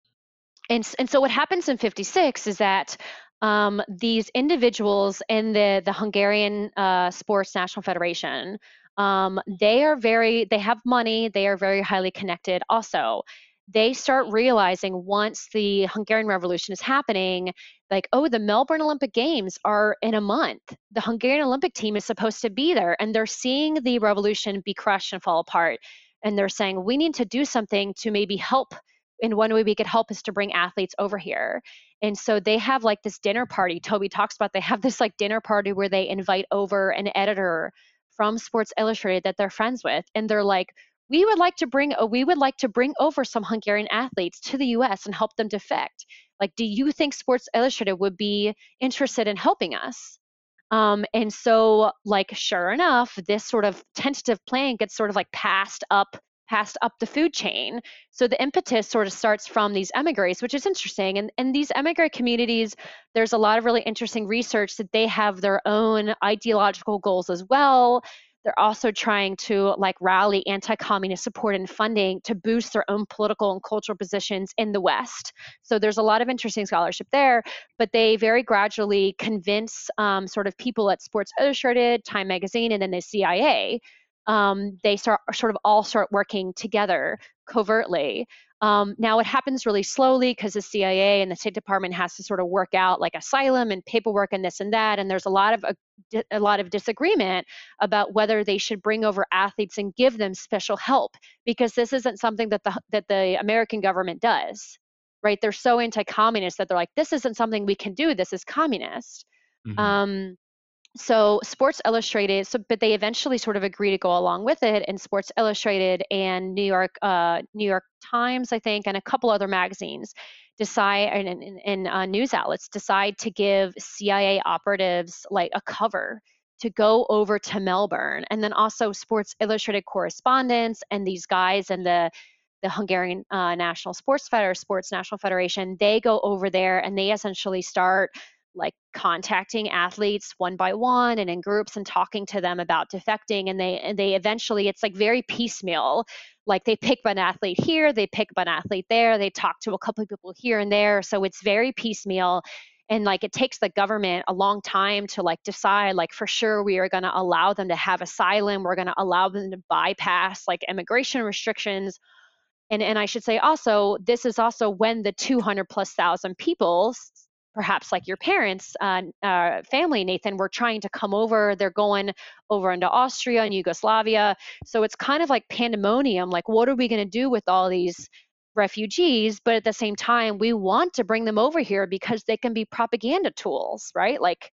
and, and so what happens in 56 is that um, these individuals in the the Hungarian uh, Sports National Federation, um, they are very they have money. They are very highly connected. Also, they start realizing once the Hungarian Revolution is happening, like, oh, the Melbourne Olympic Games are in a month. The Hungarian Olympic team is supposed to be there, and they're seeing the revolution be crushed and fall apart. And they're saying, we need to do something to maybe help. And one way we could help is to bring athletes over here. And so they have like this dinner party. Toby talks about they have this like dinner party where they invite over an editor from Sports Illustrated that they're friends with, and they're like, we would like to bring we would like to bring over some Hungarian athletes to the US and help them defect. Like, do you think Sports Illustrated would be interested in helping us? Um, and so, like, sure enough, this sort of tentative plan gets sort of like passed up passed up the food chain. So the impetus sort of starts from these emigres, which is interesting. And, and these emigre communities, there's a lot of really interesting research that they have their own ideological goals as well. They're also trying to like rally anti-communist support and funding to boost their own political and cultural positions in the West. So there's a lot of interesting scholarship there, but they very gradually convince um, sort of people at Sports Illustrated, Time Magazine, and then the CIA um, they start sort of all start working together covertly. Um, now it happens really slowly because the CIA and the State Department has to sort of work out like asylum and paperwork and this and that, and there's a lot of a, a lot of disagreement about whether they should bring over athletes and give them special help because this isn't something that the that the American government does, right? They're so anti-communist that they're like, this isn't something we can do. This is communist. Mm-hmm. Um, so Sports Illustrated, so but they eventually sort of agree to go along with it, and Sports Illustrated and New York uh, New York Times, I think, and a couple other magazines decide and, and, and uh, news outlets decide to give CIA operatives like a cover to go over to Melbourne, and then also Sports Illustrated correspondents and these guys and the the Hungarian uh, National Sports Federation, Sports National Federation, they go over there and they essentially start like contacting athletes one by one and in groups and talking to them about defecting and they and they eventually it's like very piecemeal. Like they pick an athlete here they pick an athlete there they talk to a couple of people here and there so it's very piecemeal and like it takes the government a long time to like decide like for sure we are going to allow them to have asylum we're going to allow them to bypass like immigration restrictions and and I should say also this is also when the 200 plus thousand people perhaps like your parents' uh, uh, family, Nathan, were trying to come over. They're going over into Austria and Yugoslavia. So it's kind of like pandemonium. Like, what are we going to do with all these refugees? But at the same time, we want to bring them over here because they can be propaganda tools, right? Like,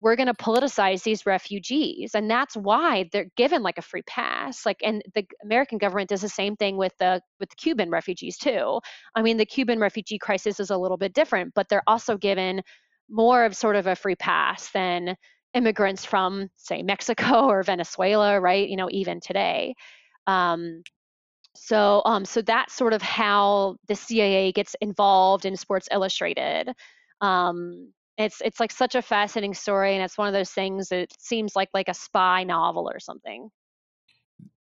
we're going to politicize these refugees and that's why they're given like a free pass like and the american government does the same thing with the with the cuban refugees too. I mean the cuban refugee crisis is a little bit different but they're also given more of sort of a free pass than immigrants from say mexico or venezuela right you know even today. Um, so um, so that's sort of how the cia gets involved in sports illustrated. Um, it's it's like such a fascinating story and it's one of those things that seems like like a spy novel or something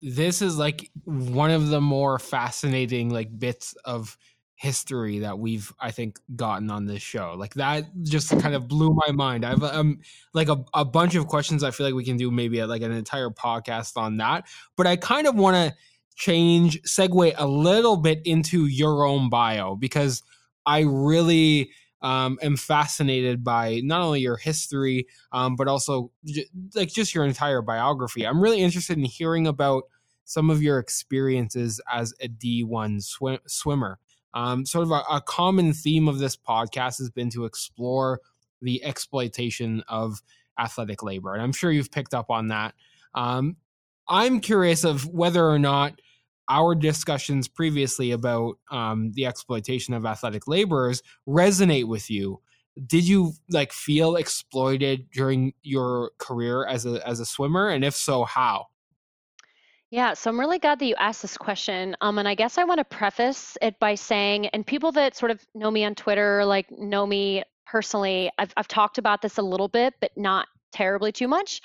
this is like one of the more fascinating like bits of history that we've I think gotten on this show. Like that just kind of blew my mind. I've um like a, a bunch of questions I feel like we can do maybe like an entire podcast on that. But I kind of want to change segue a little bit into your own bio because I really um, am fascinated by not only your history um, but also j- like just your entire biography. I'm really interested in hearing about some of your experiences as a D1 swim- swimmer. Um, sort of a, a common theme of this podcast has been to explore the exploitation of athletic labor. And I'm sure you've picked up on that. Um, I'm curious of whether or not our discussions previously about um, the exploitation of athletic laborers resonate with you. Did you like feel exploited during your career as a as a swimmer, and if so, how? Yeah, so I'm really glad that you asked this question. Um, and I guess I want to preface it by saying, and people that sort of know me on Twitter, like know me personally, I've, I've talked about this a little bit, but not terribly too much.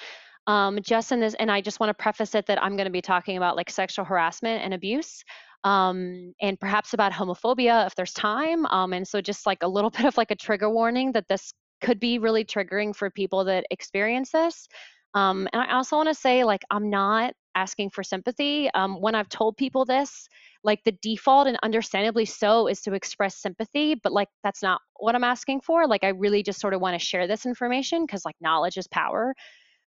Um, just in this, and I just want to preface it that I'm going to be talking about like sexual harassment and abuse. Um, and perhaps about homophobia if there's time. Um, and so just like a little bit of like a trigger warning that this could be really triggering for people that experience this. Um, and I also want to say, like, I'm not asking for sympathy. Um, when I've told people this, like the default and understandably so is to express sympathy, but like that's not what I'm asking for. Like I really just sort of want to share this information because like knowledge is power.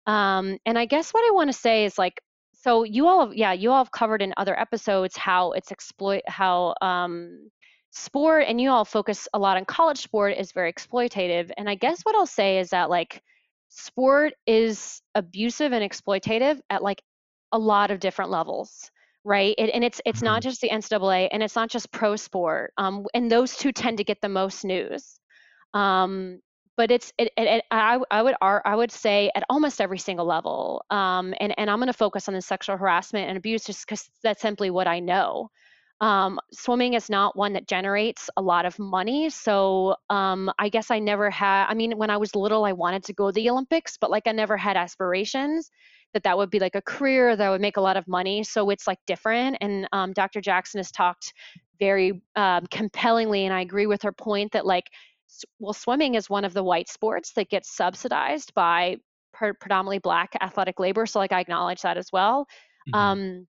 Um, and I guess what I want to say is like, so you all, have, yeah, you all have covered in other episodes how it's exploit, how um, sport, and you all focus a lot on college sport is very exploitative. And I guess what I'll say is that like sport is abusive and exploitative at like a lot of different levels right it, and it's it's not mm-hmm. just the ncaa and it's not just pro sport um, and those two tend to get the most news um, but it's it, it, it, I, I would I would say at almost every single level um, and and I'm going to focus on the sexual harassment and abuse just because that's simply what I know um, swimming is not one that generates a lot of money. So um, I guess I never had, I mean, when I was little, I wanted to go to the Olympics, but like I never had aspirations that that would be like a career that would make a lot of money. So it's like different. And um, Dr. Jackson has talked very um, compellingly, and I agree with her point that like, well, swimming is one of the white sports that gets subsidized by predominantly black athletic labor. So like I acknowledge that as well. Mm-hmm. Um,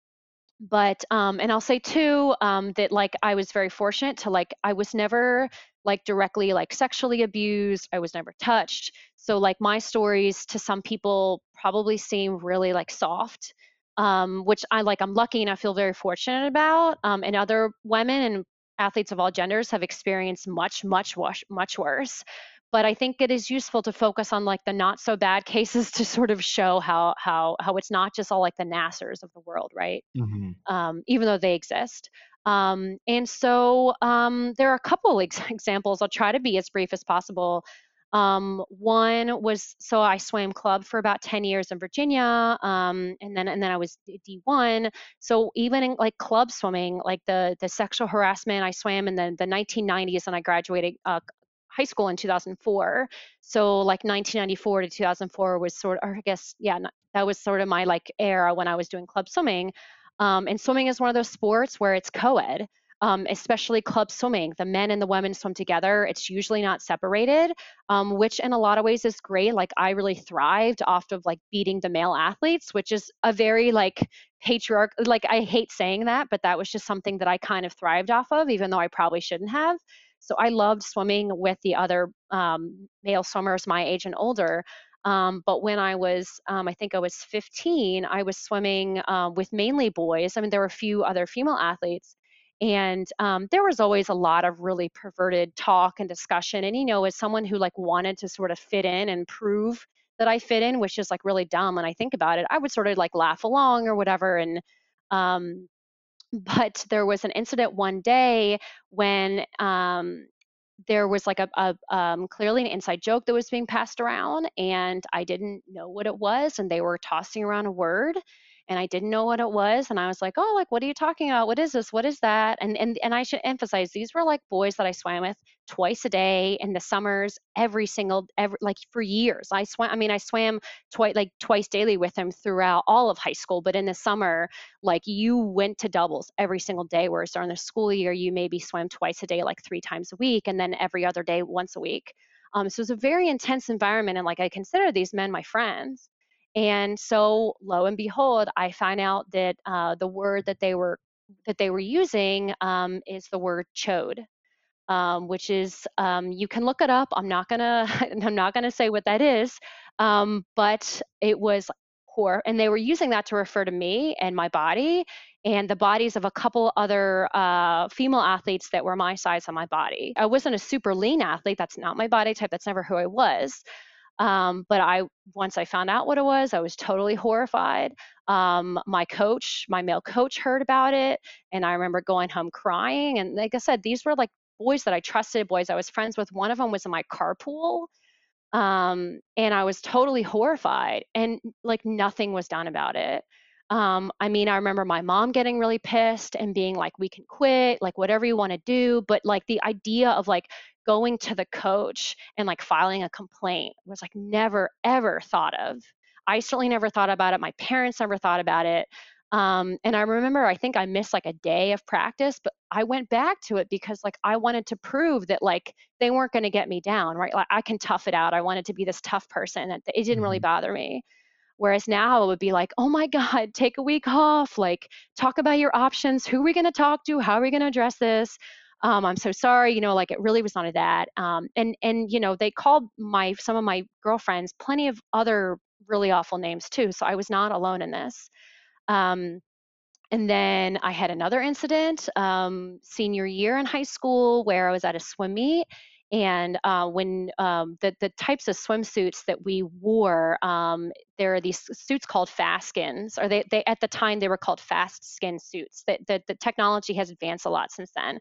but um and i'll say too um that like i was very fortunate to like i was never like directly like sexually abused i was never touched so like my stories to some people probably seem really like soft um which i like i'm lucky and i feel very fortunate about um and other women and athletes of all genders have experienced much much much worse but I think it is useful to focus on like the not so bad cases to sort of show how how how it's not just all like the Nassars of the world, right? Mm-hmm. Um, even though they exist. Um, and so um, there are a couple ex- examples. I'll try to be as brief as possible. Um, one was so I swam club for about 10 years in Virginia, um, and then and then I was D1. So even in like club swimming, like the the sexual harassment, I swam in the the 1990s, and I graduated uh, high school in 2004. So like 1994 to 2004 was sort of, or I guess, yeah, that was sort of my like era when I was doing club swimming. Um, and swimming is one of those sports where it's co-ed. Um, especially club swimming. The men and the women swim together. It's usually not separated, um, which in a lot of ways is great. Like I really thrived off of like beating the male athletes, which is a very like patriarch. Like I hate saying that, but that was just something that I kind of thrived off of, even though I probably shouldn't have. So I loved swimming with the other um, male swimmers my age and older. Um, but when I was, um, I think I was 15, I was swimming uh, with mainly boys. I mean, there were a few other female athletes. And um, there was always a lot of really perverted talk and discussion. And, you know, as someone who like wanted to sort of fit in and prove that I fit in, which is like really dumb when I think about it, I would sort of like laugh along or whatever. And, um, but there was an incident one day when um, there was like a, a um, clearly an inside joke that was being passed around and i didn't know what it was and they were tossing around a word and I didn't know what it was. And I was like, oh, like, what are you talking about? What is this? What is that? And and and I should emphasize these were like boys that I swam with twice a day in the summers, every single every like for years. I swam. I mean, I swam twice like twice daily with them throughout all of high school. But in the summer, like you went to doubles every single day, whereas during the school year, you maybe swam twice a day, like three times a week, and then every other day once a week. Um, so it's a very intense environment, and like I consider these men my friends. And so, lo and behold, I find out that uh, the word that they were that they were using um, is the word chode, um, which is um, you can look it up. I'm not gonna I'm not gonna say what that is, um, but it was poor, and they were using that to refer to me and my body and the bodies of a couple other uh, female athletes that were my size on my body. I wasn't a super lean athlete. That's not my body type. That's never who I was. Um, but I once I found out what it was, I was totally horrified. Um, my coach, my male coach, heard about it, and I remember going home crying. And like I said, these were like boys that I trusted, boys I was friends with. One of them was in my carpool, um, and I was totally horrified, and like nothing was done about it. Um, I mean, I remember my mom getting really pissed and being like, we can quit, like, whatever you want to do. But like the idea of like going to the coach and like filing a complaint was like never, ever thought of. I certainly never thought about it. My parents never thought about it. Um, and I remember, I think I missed like a day of practice, but I went back to it because like I wanted to prove that like they weren't going to get me down, right? Like I can tough it out. I wanted to be this tough person that it didn't really mm-hmm. bother me. Whereas now it would be like, oh my God, take a week off, like talk about your options. Who are we going to talk to? How are we going to address this? Um, I'm so sorry, you know, like it really was none of that. Um, and and you know, they called my some of my girlfriends plenty of other really awful names too. So I was not alone in this. Um, and then I had another incident um, senior year in high school where I was at a swim meet and uh, when um, the, the types of swimsuits that we wore, um, there are these suits called fast skins, or they, they at the time they were called fast skin suits. That the, the technology has advanced a lot since then.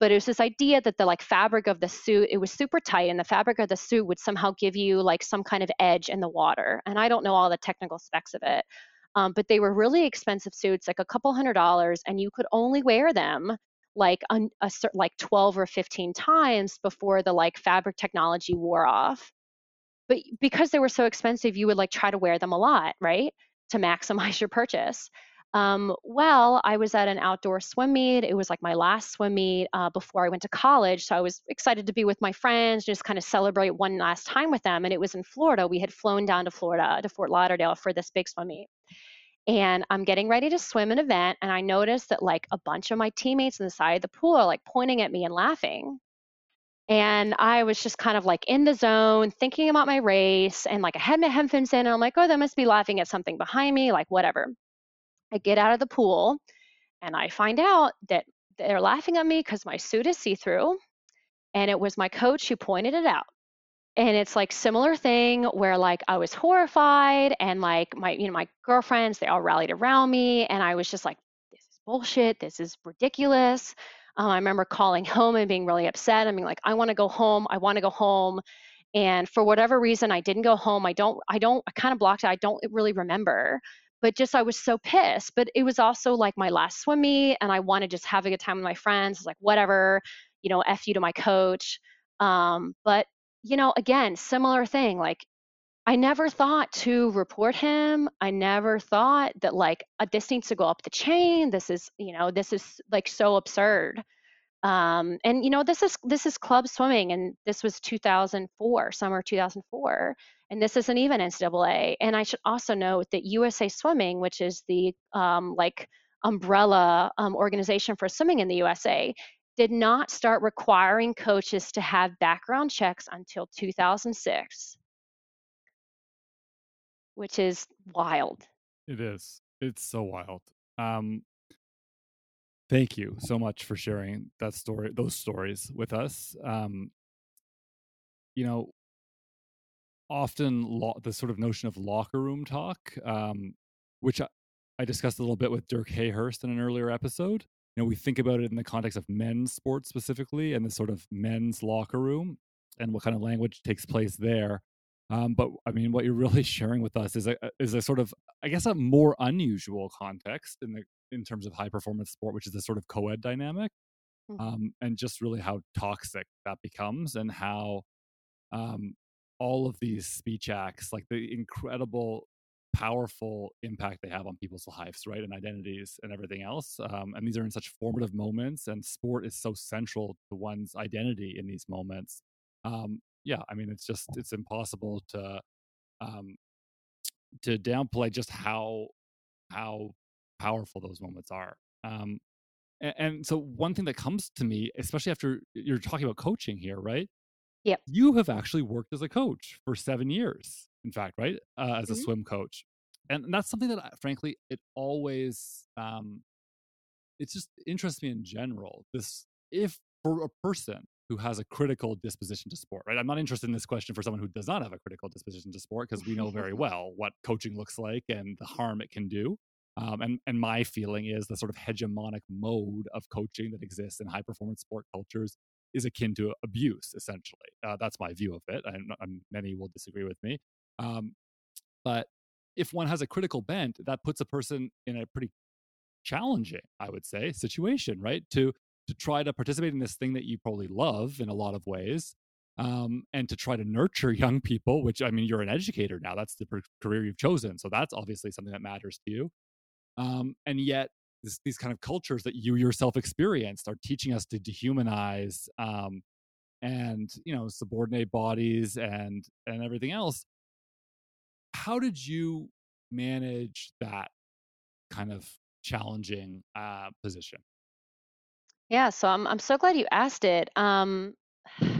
But it was this idea that the like fabric of the suit, it was super tight, and the fabric of the suit would somehow give you like some kind of edge in the water. And I don't know all the technical specs of it. Um, but they were really expensive suits, like a couple hundred dollars, and you could only wear them like a, a like 12 or 15 times before the like fabric technology wore off but because they were so expensive you would like try to wear them a lot right to maximize your purchase um, well i was at an outdoor swim meet it was like my last swim meet uh, before i went to college so i was excited to be with my friends just kind of celebrate one last time with them and it was in florida we had flown down to florida to fort lauderdale for this big swim meet and I'm getting ready to swim an event, and I notice that like a bunch of my teammates on the side of the pool are like pointing at me and laughing. And I was just kind of like in the zone, thinking about my race, and like I had my headphones in, and I'm like, oh, they must be laughing at something behind me, like whatever. I get out of the pool, and I find out that they're laughing at me because my suit is see through. And it was my coach who pointed it out. And it's like similar thing where like I was horrified and like my you know my girlfriends they all rallied around me and I was just like this is bullshit. This is ridiculous. Um, I remember calling home and being really upset I mean like I want to go home. I want to go home. And for whatever reason I didn't go home. I don't I don't I kind of blocked it. I don't really remember but just I was so pissed but it was also like my last swim meet and I wanted just have a good time with my friends like whatever you know f you to my coach um, but you know, again, similar thing. Like, I never thought to report him. I never thought that like this needs to go up the chain. This is, you know, this is like so absurd. Um, and you know, this is this is club swimming, and this was 2004, summer 2004, and this isn't even NCAA. And I should also note that USA Swimming, which is the um, like umbrella um, organization for swimming in the USA, did not start requiring coaches to have background checks until 2006, which is wild. It is. It's so wild. Um, thank you so much for sharing that story, those stories with us. Um, you know, often lo- the sort of notion of locker room talk, um, which I, I discussed a little bit with Dirk Hayhurst in an earlier episode you know we think about it in the context of men's sports specifically and the sort of men's locker room and what kind of language takes place there Um, but I mean, what you're really sharing with us is a is a sort of, I guess, a more unusual context in the in terms of high performance sport, which is a sort of co-ed dynamic, mm-hmm. um, and just really how toxic that becomes, and how um, all of these speech acts, like the incredible, powerful impact they have on people's lives, right, and identities and everything else. Um, and these are in such formative moments, and sport is so central to one's identity in these moments. Um, yeah, I mean, it's just it's impossible to um, to downplay just how how powerful those moments are. Um, and, and so one thing that comes to me, especially after you're talking about coaching here, right? Yep. You have actually worked as a coach for seven years, in fact, right? Uh, as mm-hmm. a swim coach. And that's something that, frankly, it always, um, it just interests me in general. This, if for a person who has a critical disposition to sport, right? I'm not interested in this question for someone who does not have a critical disposition to sport because we know very well what coaching looks like and the harm it can do. Um, and and my feeling is the sort of hegemonic mode of coaching that exists in high performance sport cultures is akin to abuse, essentially. Uh, that's my view of it, and, many will disagree with me. Um, but if one has a critical bent, that puts a person in a pretty challenging, I would say, situation, right? To to try to participate in this thing that you probably love in a lot of ways um, and to try to nurture young people which i mean you're an educator now that's the career you've chosen so that's obviously something that matters to you um, and yet this, these kind of cultures that you yourself experienced are teaching us to dehumanize um, and you know subordinate bodies and and everything else how did you manage that kind of challenging uh, position yeah, so I'm I'm so glad you asked it. Um,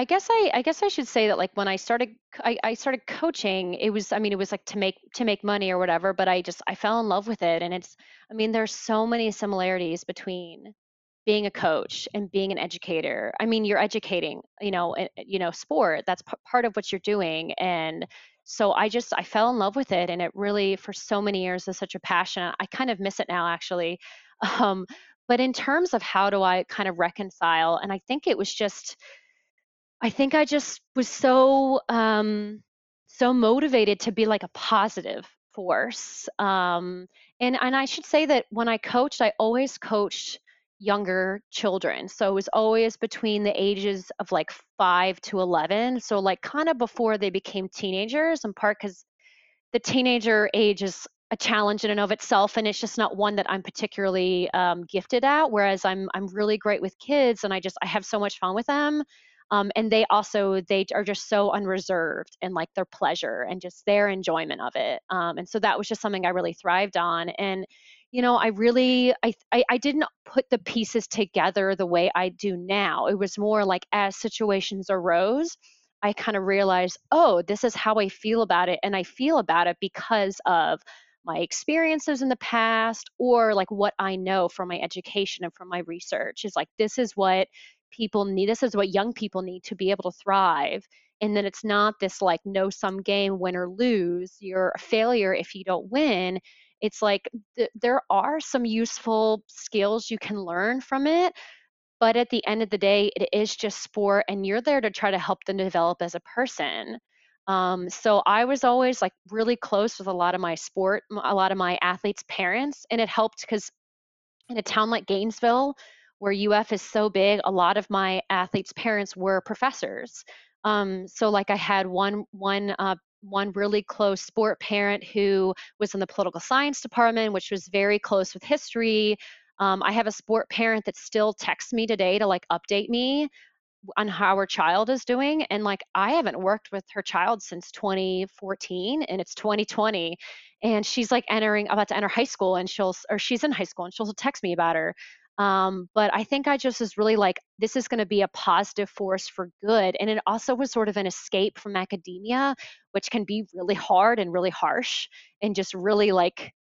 I guess I I guess I should say that like when I started I, I started coaching, it was I mean it was like to make to make money or whatever, but I just I fell in love with it and it's I mean there's so many similarities between being a coach and being an educator. I mean you're educating, you know, you know sport, that's p- part of what you're doing and so I just I fell in love with it and it really for so many years is such a passion. I kind of miss it now actually. Um, but in terms of how do I kind of reconcile, and I think it was just, I think I just was so um, so motivated to be like a positive force. Um, and and I should say that when I coached, I always coached younger children. So it was always between the ages of like five to 11. So, like, kind of before they became teenagers, in part because the teenager age is a challenge in and of itself and it's just not one that i'm particularly um, gifted at whereas i'm i'm really great with kids and i just i have so much fun with them um, and they also they are just so unreserved in like their pleasure and just their enjoyment of it. Um, and so that was just something i really thrived on. And you know i really I, I i didn't put the pieces together the way i do now. It was more like as situations arose i kind of realized oh this is how i feel about it. And i feel about it because of my experiences in the past or like what I know from my education and from my research is like this is what people need this is what young people need to be able to thrive and then it's not this like no sum game win or lose you're a failure if you don't win. It's like th- there are some useful skills you can learn from it but at the end of the day it is just sport and you're there to try to help them develop as a person. Um, so I was always like really close with a lot of my sport, a lot of my athletes' parents, and it helped because in a town like Gainesville, where UF is so big, a lot of my athletes' parents were professors. Um, so like I had one one uh, one really close sport parent who was in the political science department, which was very close with history. Um, I have a sport parent that still texts me today to like update me on how her child is doing and like i haven't worked with her child since 2014 and it's 2020 and she's like entering about to enter high school and she'll or she's in high school and she'll text me about her um, but i think i just was really like this is going to be a positive force for good and it also was sort of an escape from academia which can be really hard and really harsh and just really like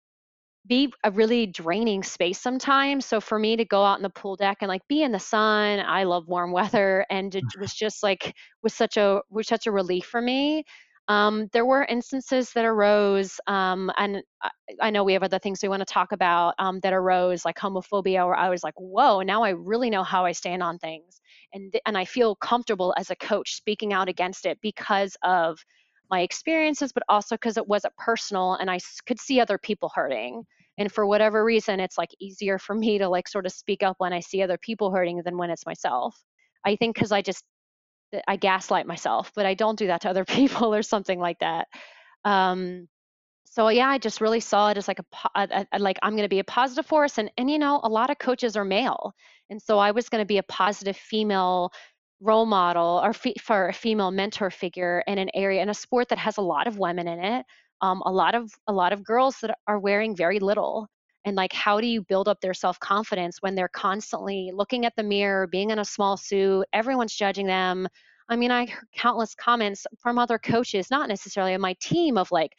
be a really draining space sometimes. So for me to go out in the pool deck and like be in the sun, I love warm weather, and it was just like was such a was such a relief for me. Um, there were instances that arose, um, and I, I, know we have other things we want to talk about um, that arose, like homophobia, where I was like, "Whoa!" Now I really know how I stand on things, and and I feel comfortable as a coach speaking out against it because of my experiences, but also because it wasn't personal and I could see other people hurting. And for whatever reason, it's like easier for me to like sort of speak up when I see other people hurting than when it's myself. I think because I just I gaslight myself, but I don't do that to other people or something like that. Um, so yeah, I just really saw it as like a like I'm going to be a positive force, and and you know a lot of coaches are male, and so I was going to be a positive female role model or fe- for a female mentor figure in an area in a sport that has a lot of women in it, um, a lot of a lot of girls that are wearing very little, and like how do you build up their self confidence when they're constantly looking at the mirror, being in a small suit, everyone's judging them. I mean, I heard countless comments from other coaches, not necessarily on my team, of like,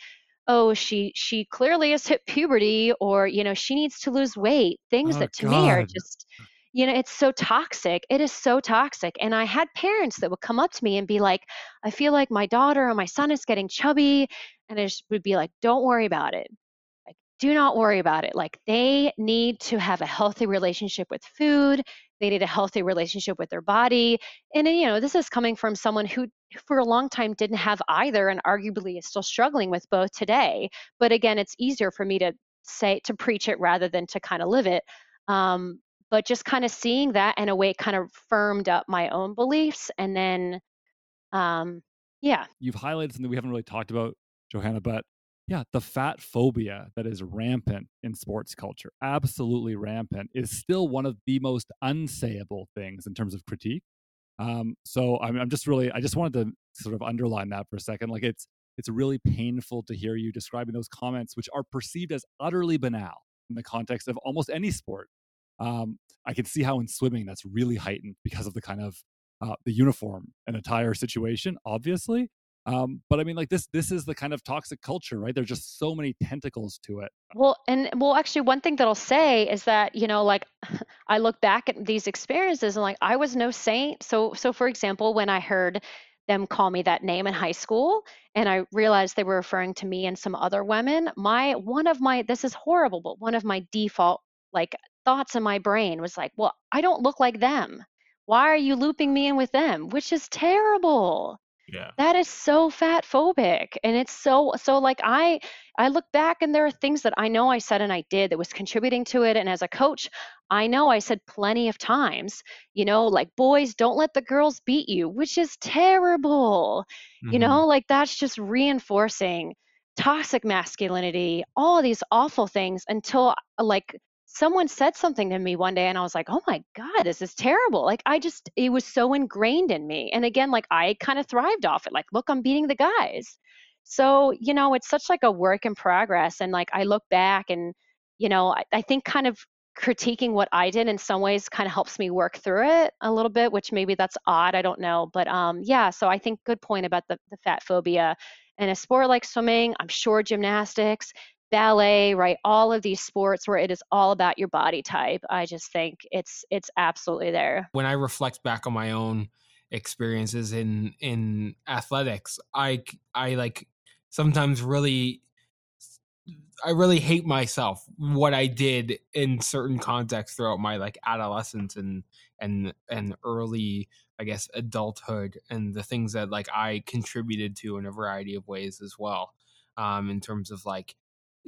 oh she she clearly has hit puberty or you know she needs to lose weight things oh, that to God. me are just you know it's so toxic it is so toxic and i had parents that would come up to me and be like i feel like my daughter or my son is getting chubby and i just would be like don't worry about it do not worry about it like they need to have a healthy relationship with food they need a healthy relationship with their body and you know this is coming from someone who for a long time didn't have either and arguably is still struggling with both today but again it's easier for me to say to preach it rather than to kind of live it um, but just kind of seeing that in a way kind of firmed up my own beliefs and then um, yeah. You've highlighted something we haven't really talked about johanna but yeah, the fat phobia that is rampant in sports culture, absolutely rampant, is still one of the most unsayable things in terms of critique. Um, so I'm, I'm just really, I just wanted to sort of underline that for a second. Like it's, it's really painful to hear you describing those comments, which are perceived as utterly banal in the context of almost any sport. Um, I can see how in swimming that's really heightened because of the kind of uh, the uniform and attire situation, obviously. Um, but I mean, like this, this is the kind of toxic culture, right? There's just so many tentacles to it. Well, and well, actually, one thing that I'll say is that you know, like, I look back at these experiences and like I was no saint. So, so for example, when I heard them call me that name in high school and i realized they were referring to me and some other women my one of my this is horrible but one of my default like thoughts in my brain was like well i don't look like them why are you looping me in with them which is terrible yeah. That is so fat phobic. And it's so so like I I look back and there are things that I know I said and I did that was contributing to it. And as a coach, I know I said plenty of times, you know, like boys, don't let the girls beat you, which is terrible. Mm-hmm. You know, like that's just reinforcing toxic masculinity, all these awful things until like someone said something to me one day and I was like, oh my God, this is terrible. Like, I just, it was so ingrained in me. And again, like, I kind of thrived off it. Like, look, I'm beating the guys. So, you know, it's such like a work in progress. And like, I look back and, you know, I, I think kind of critiquing what I did in some ways kind of helps me work through it a little bit, which maybe that's odd. I don't know. But um, yeah, so I think good point about the, the fat phobia. In a sport like swimming, I'm sure gymnastics, ballet, right? All of these sports where it is all about your body type. I just think it's it's absolutely there. When I reflect back on my own experiences in in athletics, I I like sometimes really I really hate myself what I did in certain contexts throughout my like adolescence and and and early I guess adulthood and the things that like I contributed to in a variety of ways as well. Um, in terms of like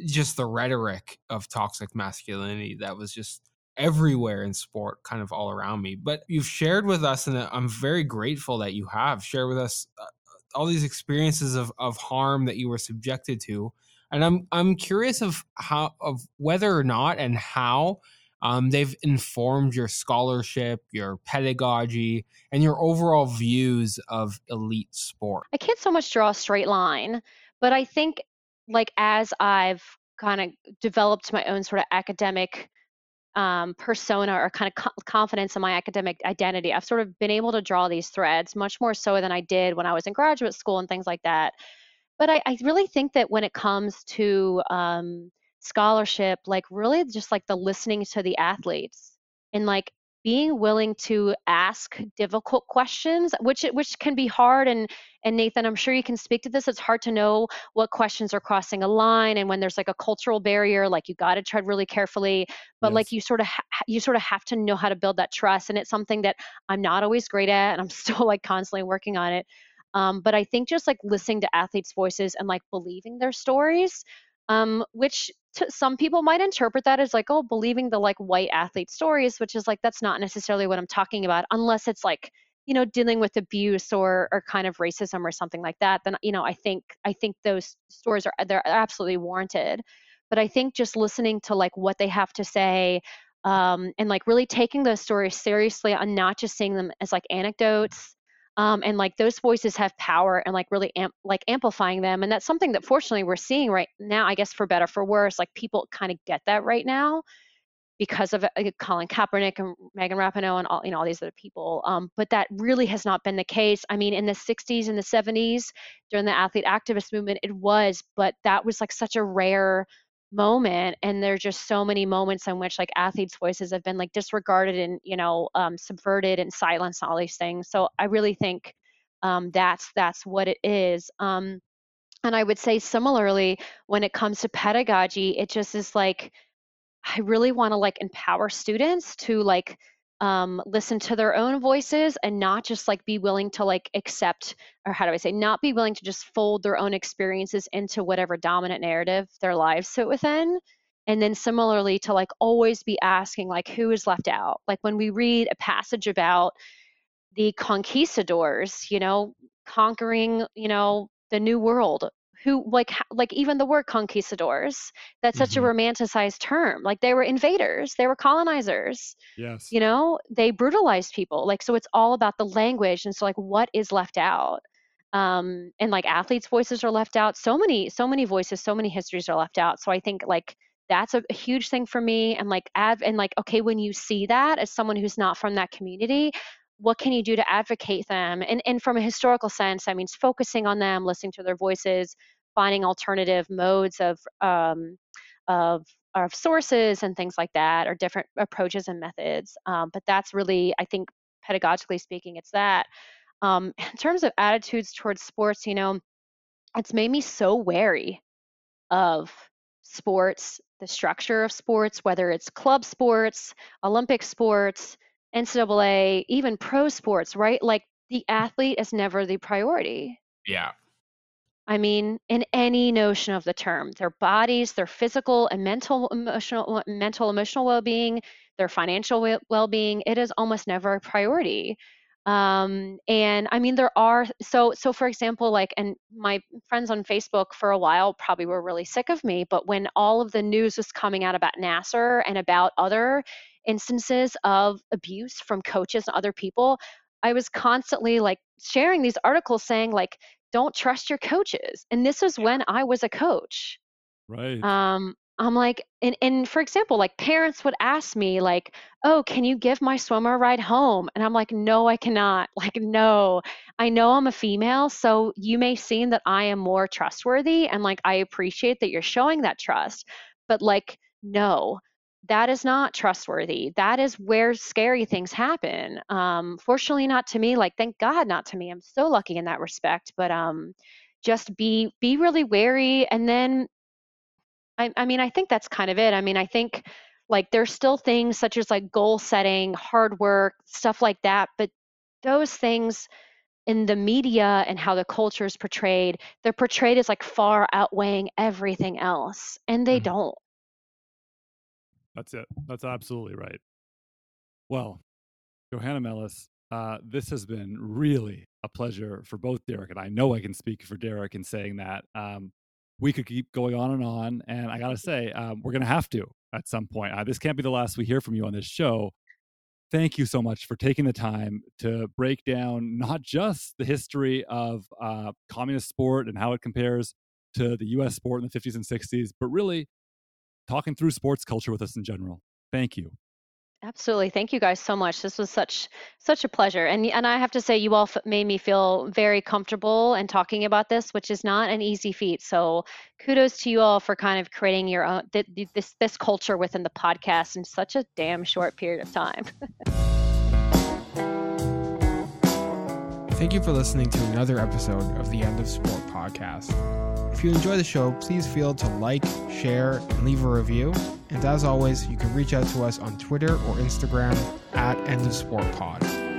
just the rhetoric of toxic masculinity that was just everywhere in sport kind of all around me but you've shared with us and i'm very grateful that you have shared with us uh, all these experiences of, of harm that you were subjected to and i'm i'm curious of how of whether or not and how um, they've informed your scholarship your pedagogy and your overall views of elite sport. I can't so much draw a straight line but i think like as I've kind of developed my own sort of academic um, persona or kind of co- confidence in my academic identity, I've sort of been able to draw these threads much more so than I did when I was in graduate school and things like that. But I, I really think that when it comes to um, scholarship, like really just like the listening to the athletes and like being willing to ask difficult questions which which can be hard and and Nathan I'm sure you can speak to this it's hard to know what questions are crossing a line and when there's like a cultural barrier like you got to tread really carefully but yes. like you sort of ha- you sort of have to know how to build that trust and it's something that I'm not always great at and I'm still like constantly working on it Um, but I think just like listening to athletes' voices and like believing their stories, um, which to some people might interpret that as like, oh, believing the like white athlete stories, which is like that's not necessarily what I'm talking about, unless it's like you know dealing with abuse or or kind of racism or something like that. Then you know I think I think those stories are they're absolutely warranted. But I think just listening to like what they have to say. Um, and like really taking those stories seriously and not just seeing them as like anecdotes um, and like those voices have power and like really amp- like amplifying them and that's something that fortunately we're seeing right now i guess for better for worse like people kind of get that right now because of uh, Colin Kaepernick and Megan Rapinoe and all you know all these other people. Um, but that really has not been the case. I mean, in the 60s and the 70s during the athlete activist movement, it was, but that was like such a rare moment and there's just so many moments in which like athletes voices have been like disregarded and you know um, subverted and silenced all these things. So i really think um, that's that's what it is. Um, and i would say similarly when it comes to pedagogy it just is like i really want to like empower students to like um, listen to their own voices and not just like be willing to like accept or how do i say not be willing to just fold their own experiences into whatever dominant narrative their lives sit within. And then similarly to like always be asking like who is left out? Like when we read a passage about the conquistadors you know conquering you know the new world who like like even the word conquistadors that's such mm-hmm. a romanticized term like they were invaders they were colonizers yes you know they brutalized people like so it's all about the language and so like what is left out um and like athletes voices are left out so many so many voices so many histories are left out so i think like that's a, a huge thing for me and like av- and like okay when you see that as someone who's not from that community what can you do to advocate them? And, and from a historical sense that means focusing on them listening to their voices finding alternative modes of um, of of sources and things like that or different approaches and methods um, but that's really i think pedagogically speaking it's that. Um, in terms of attitudes towards sports you know it's made me so wary of sports the structure of sports whether it's club sports olympic sports NCAA, even pro sports, right? Like the athlete is never the priority. Yeah. I mean, in any notion of the term, their bodies, their physical and mental, emotional, mental, emotional well-being, their financial well-being, it is almost never a priority. Um, and I mean, there are so so. For example, like, and my friends on Facebook for a while probably were really sick of me, but when all of the news was coming out about Nassar and about other instances of abuse from coaches and other people, I was constantly like sharing these articles saying like, don't trust your coaches. And this was when I was a coach. Right. Um, I'm like, and, and for example, like parents would ask me, like, oh, can you give my swimmer a ride home? And I'm like, no, I cannot. Like, no, I know I'm a female. So you may seem that I am more trustworthy. And like, I appreciate that you're showing that trust. But like, no, that is not trustworthy. That is where scary things happen. Um, fortunately, not to me. Like, thank God, not to me. I'm so lucky in that respect. But um, just be be really wary, and then, I, I mean, I think that's kind of it. I mean, I think like there's still things such as like goal setting, hard work, stuff like that. But those things in the media and how the culture is portrayed, they're portrayed as like far outweighing everything else, and they mm-hmm. don't. That's it. That's absolutely right. Well, Johanna Mellis, uh, this has been really a pleasure for both Derek and I know I can speak for Derek in saying that. Um, we could keep going on and on, and I gotta say, um, we're gonna have to at some point. Uh, this can't be the last we hear from you on this show. Thank you so much for taking the time to break down not just the history of uh, communist sport and how it compares to the U.S. sport in the 50s and 60s, but really talking through sports culture with us in general. Thank you. Absolutely. Thank you guys so much. This was such such a pleasure. And and I have to say you all f- made me feel very comfortable and talking about this, which is not an easy feat. So kudos to you all for kind of creating your own th- this this culture within the podcast in such a damn short period of time. Thank you for listening to another episode of the End of Sport podcast. If you enjoy the show, please feel to like, share, and leave a review. And as always, you can reach out to us on Twitter or Instagram at End of Sport Pod.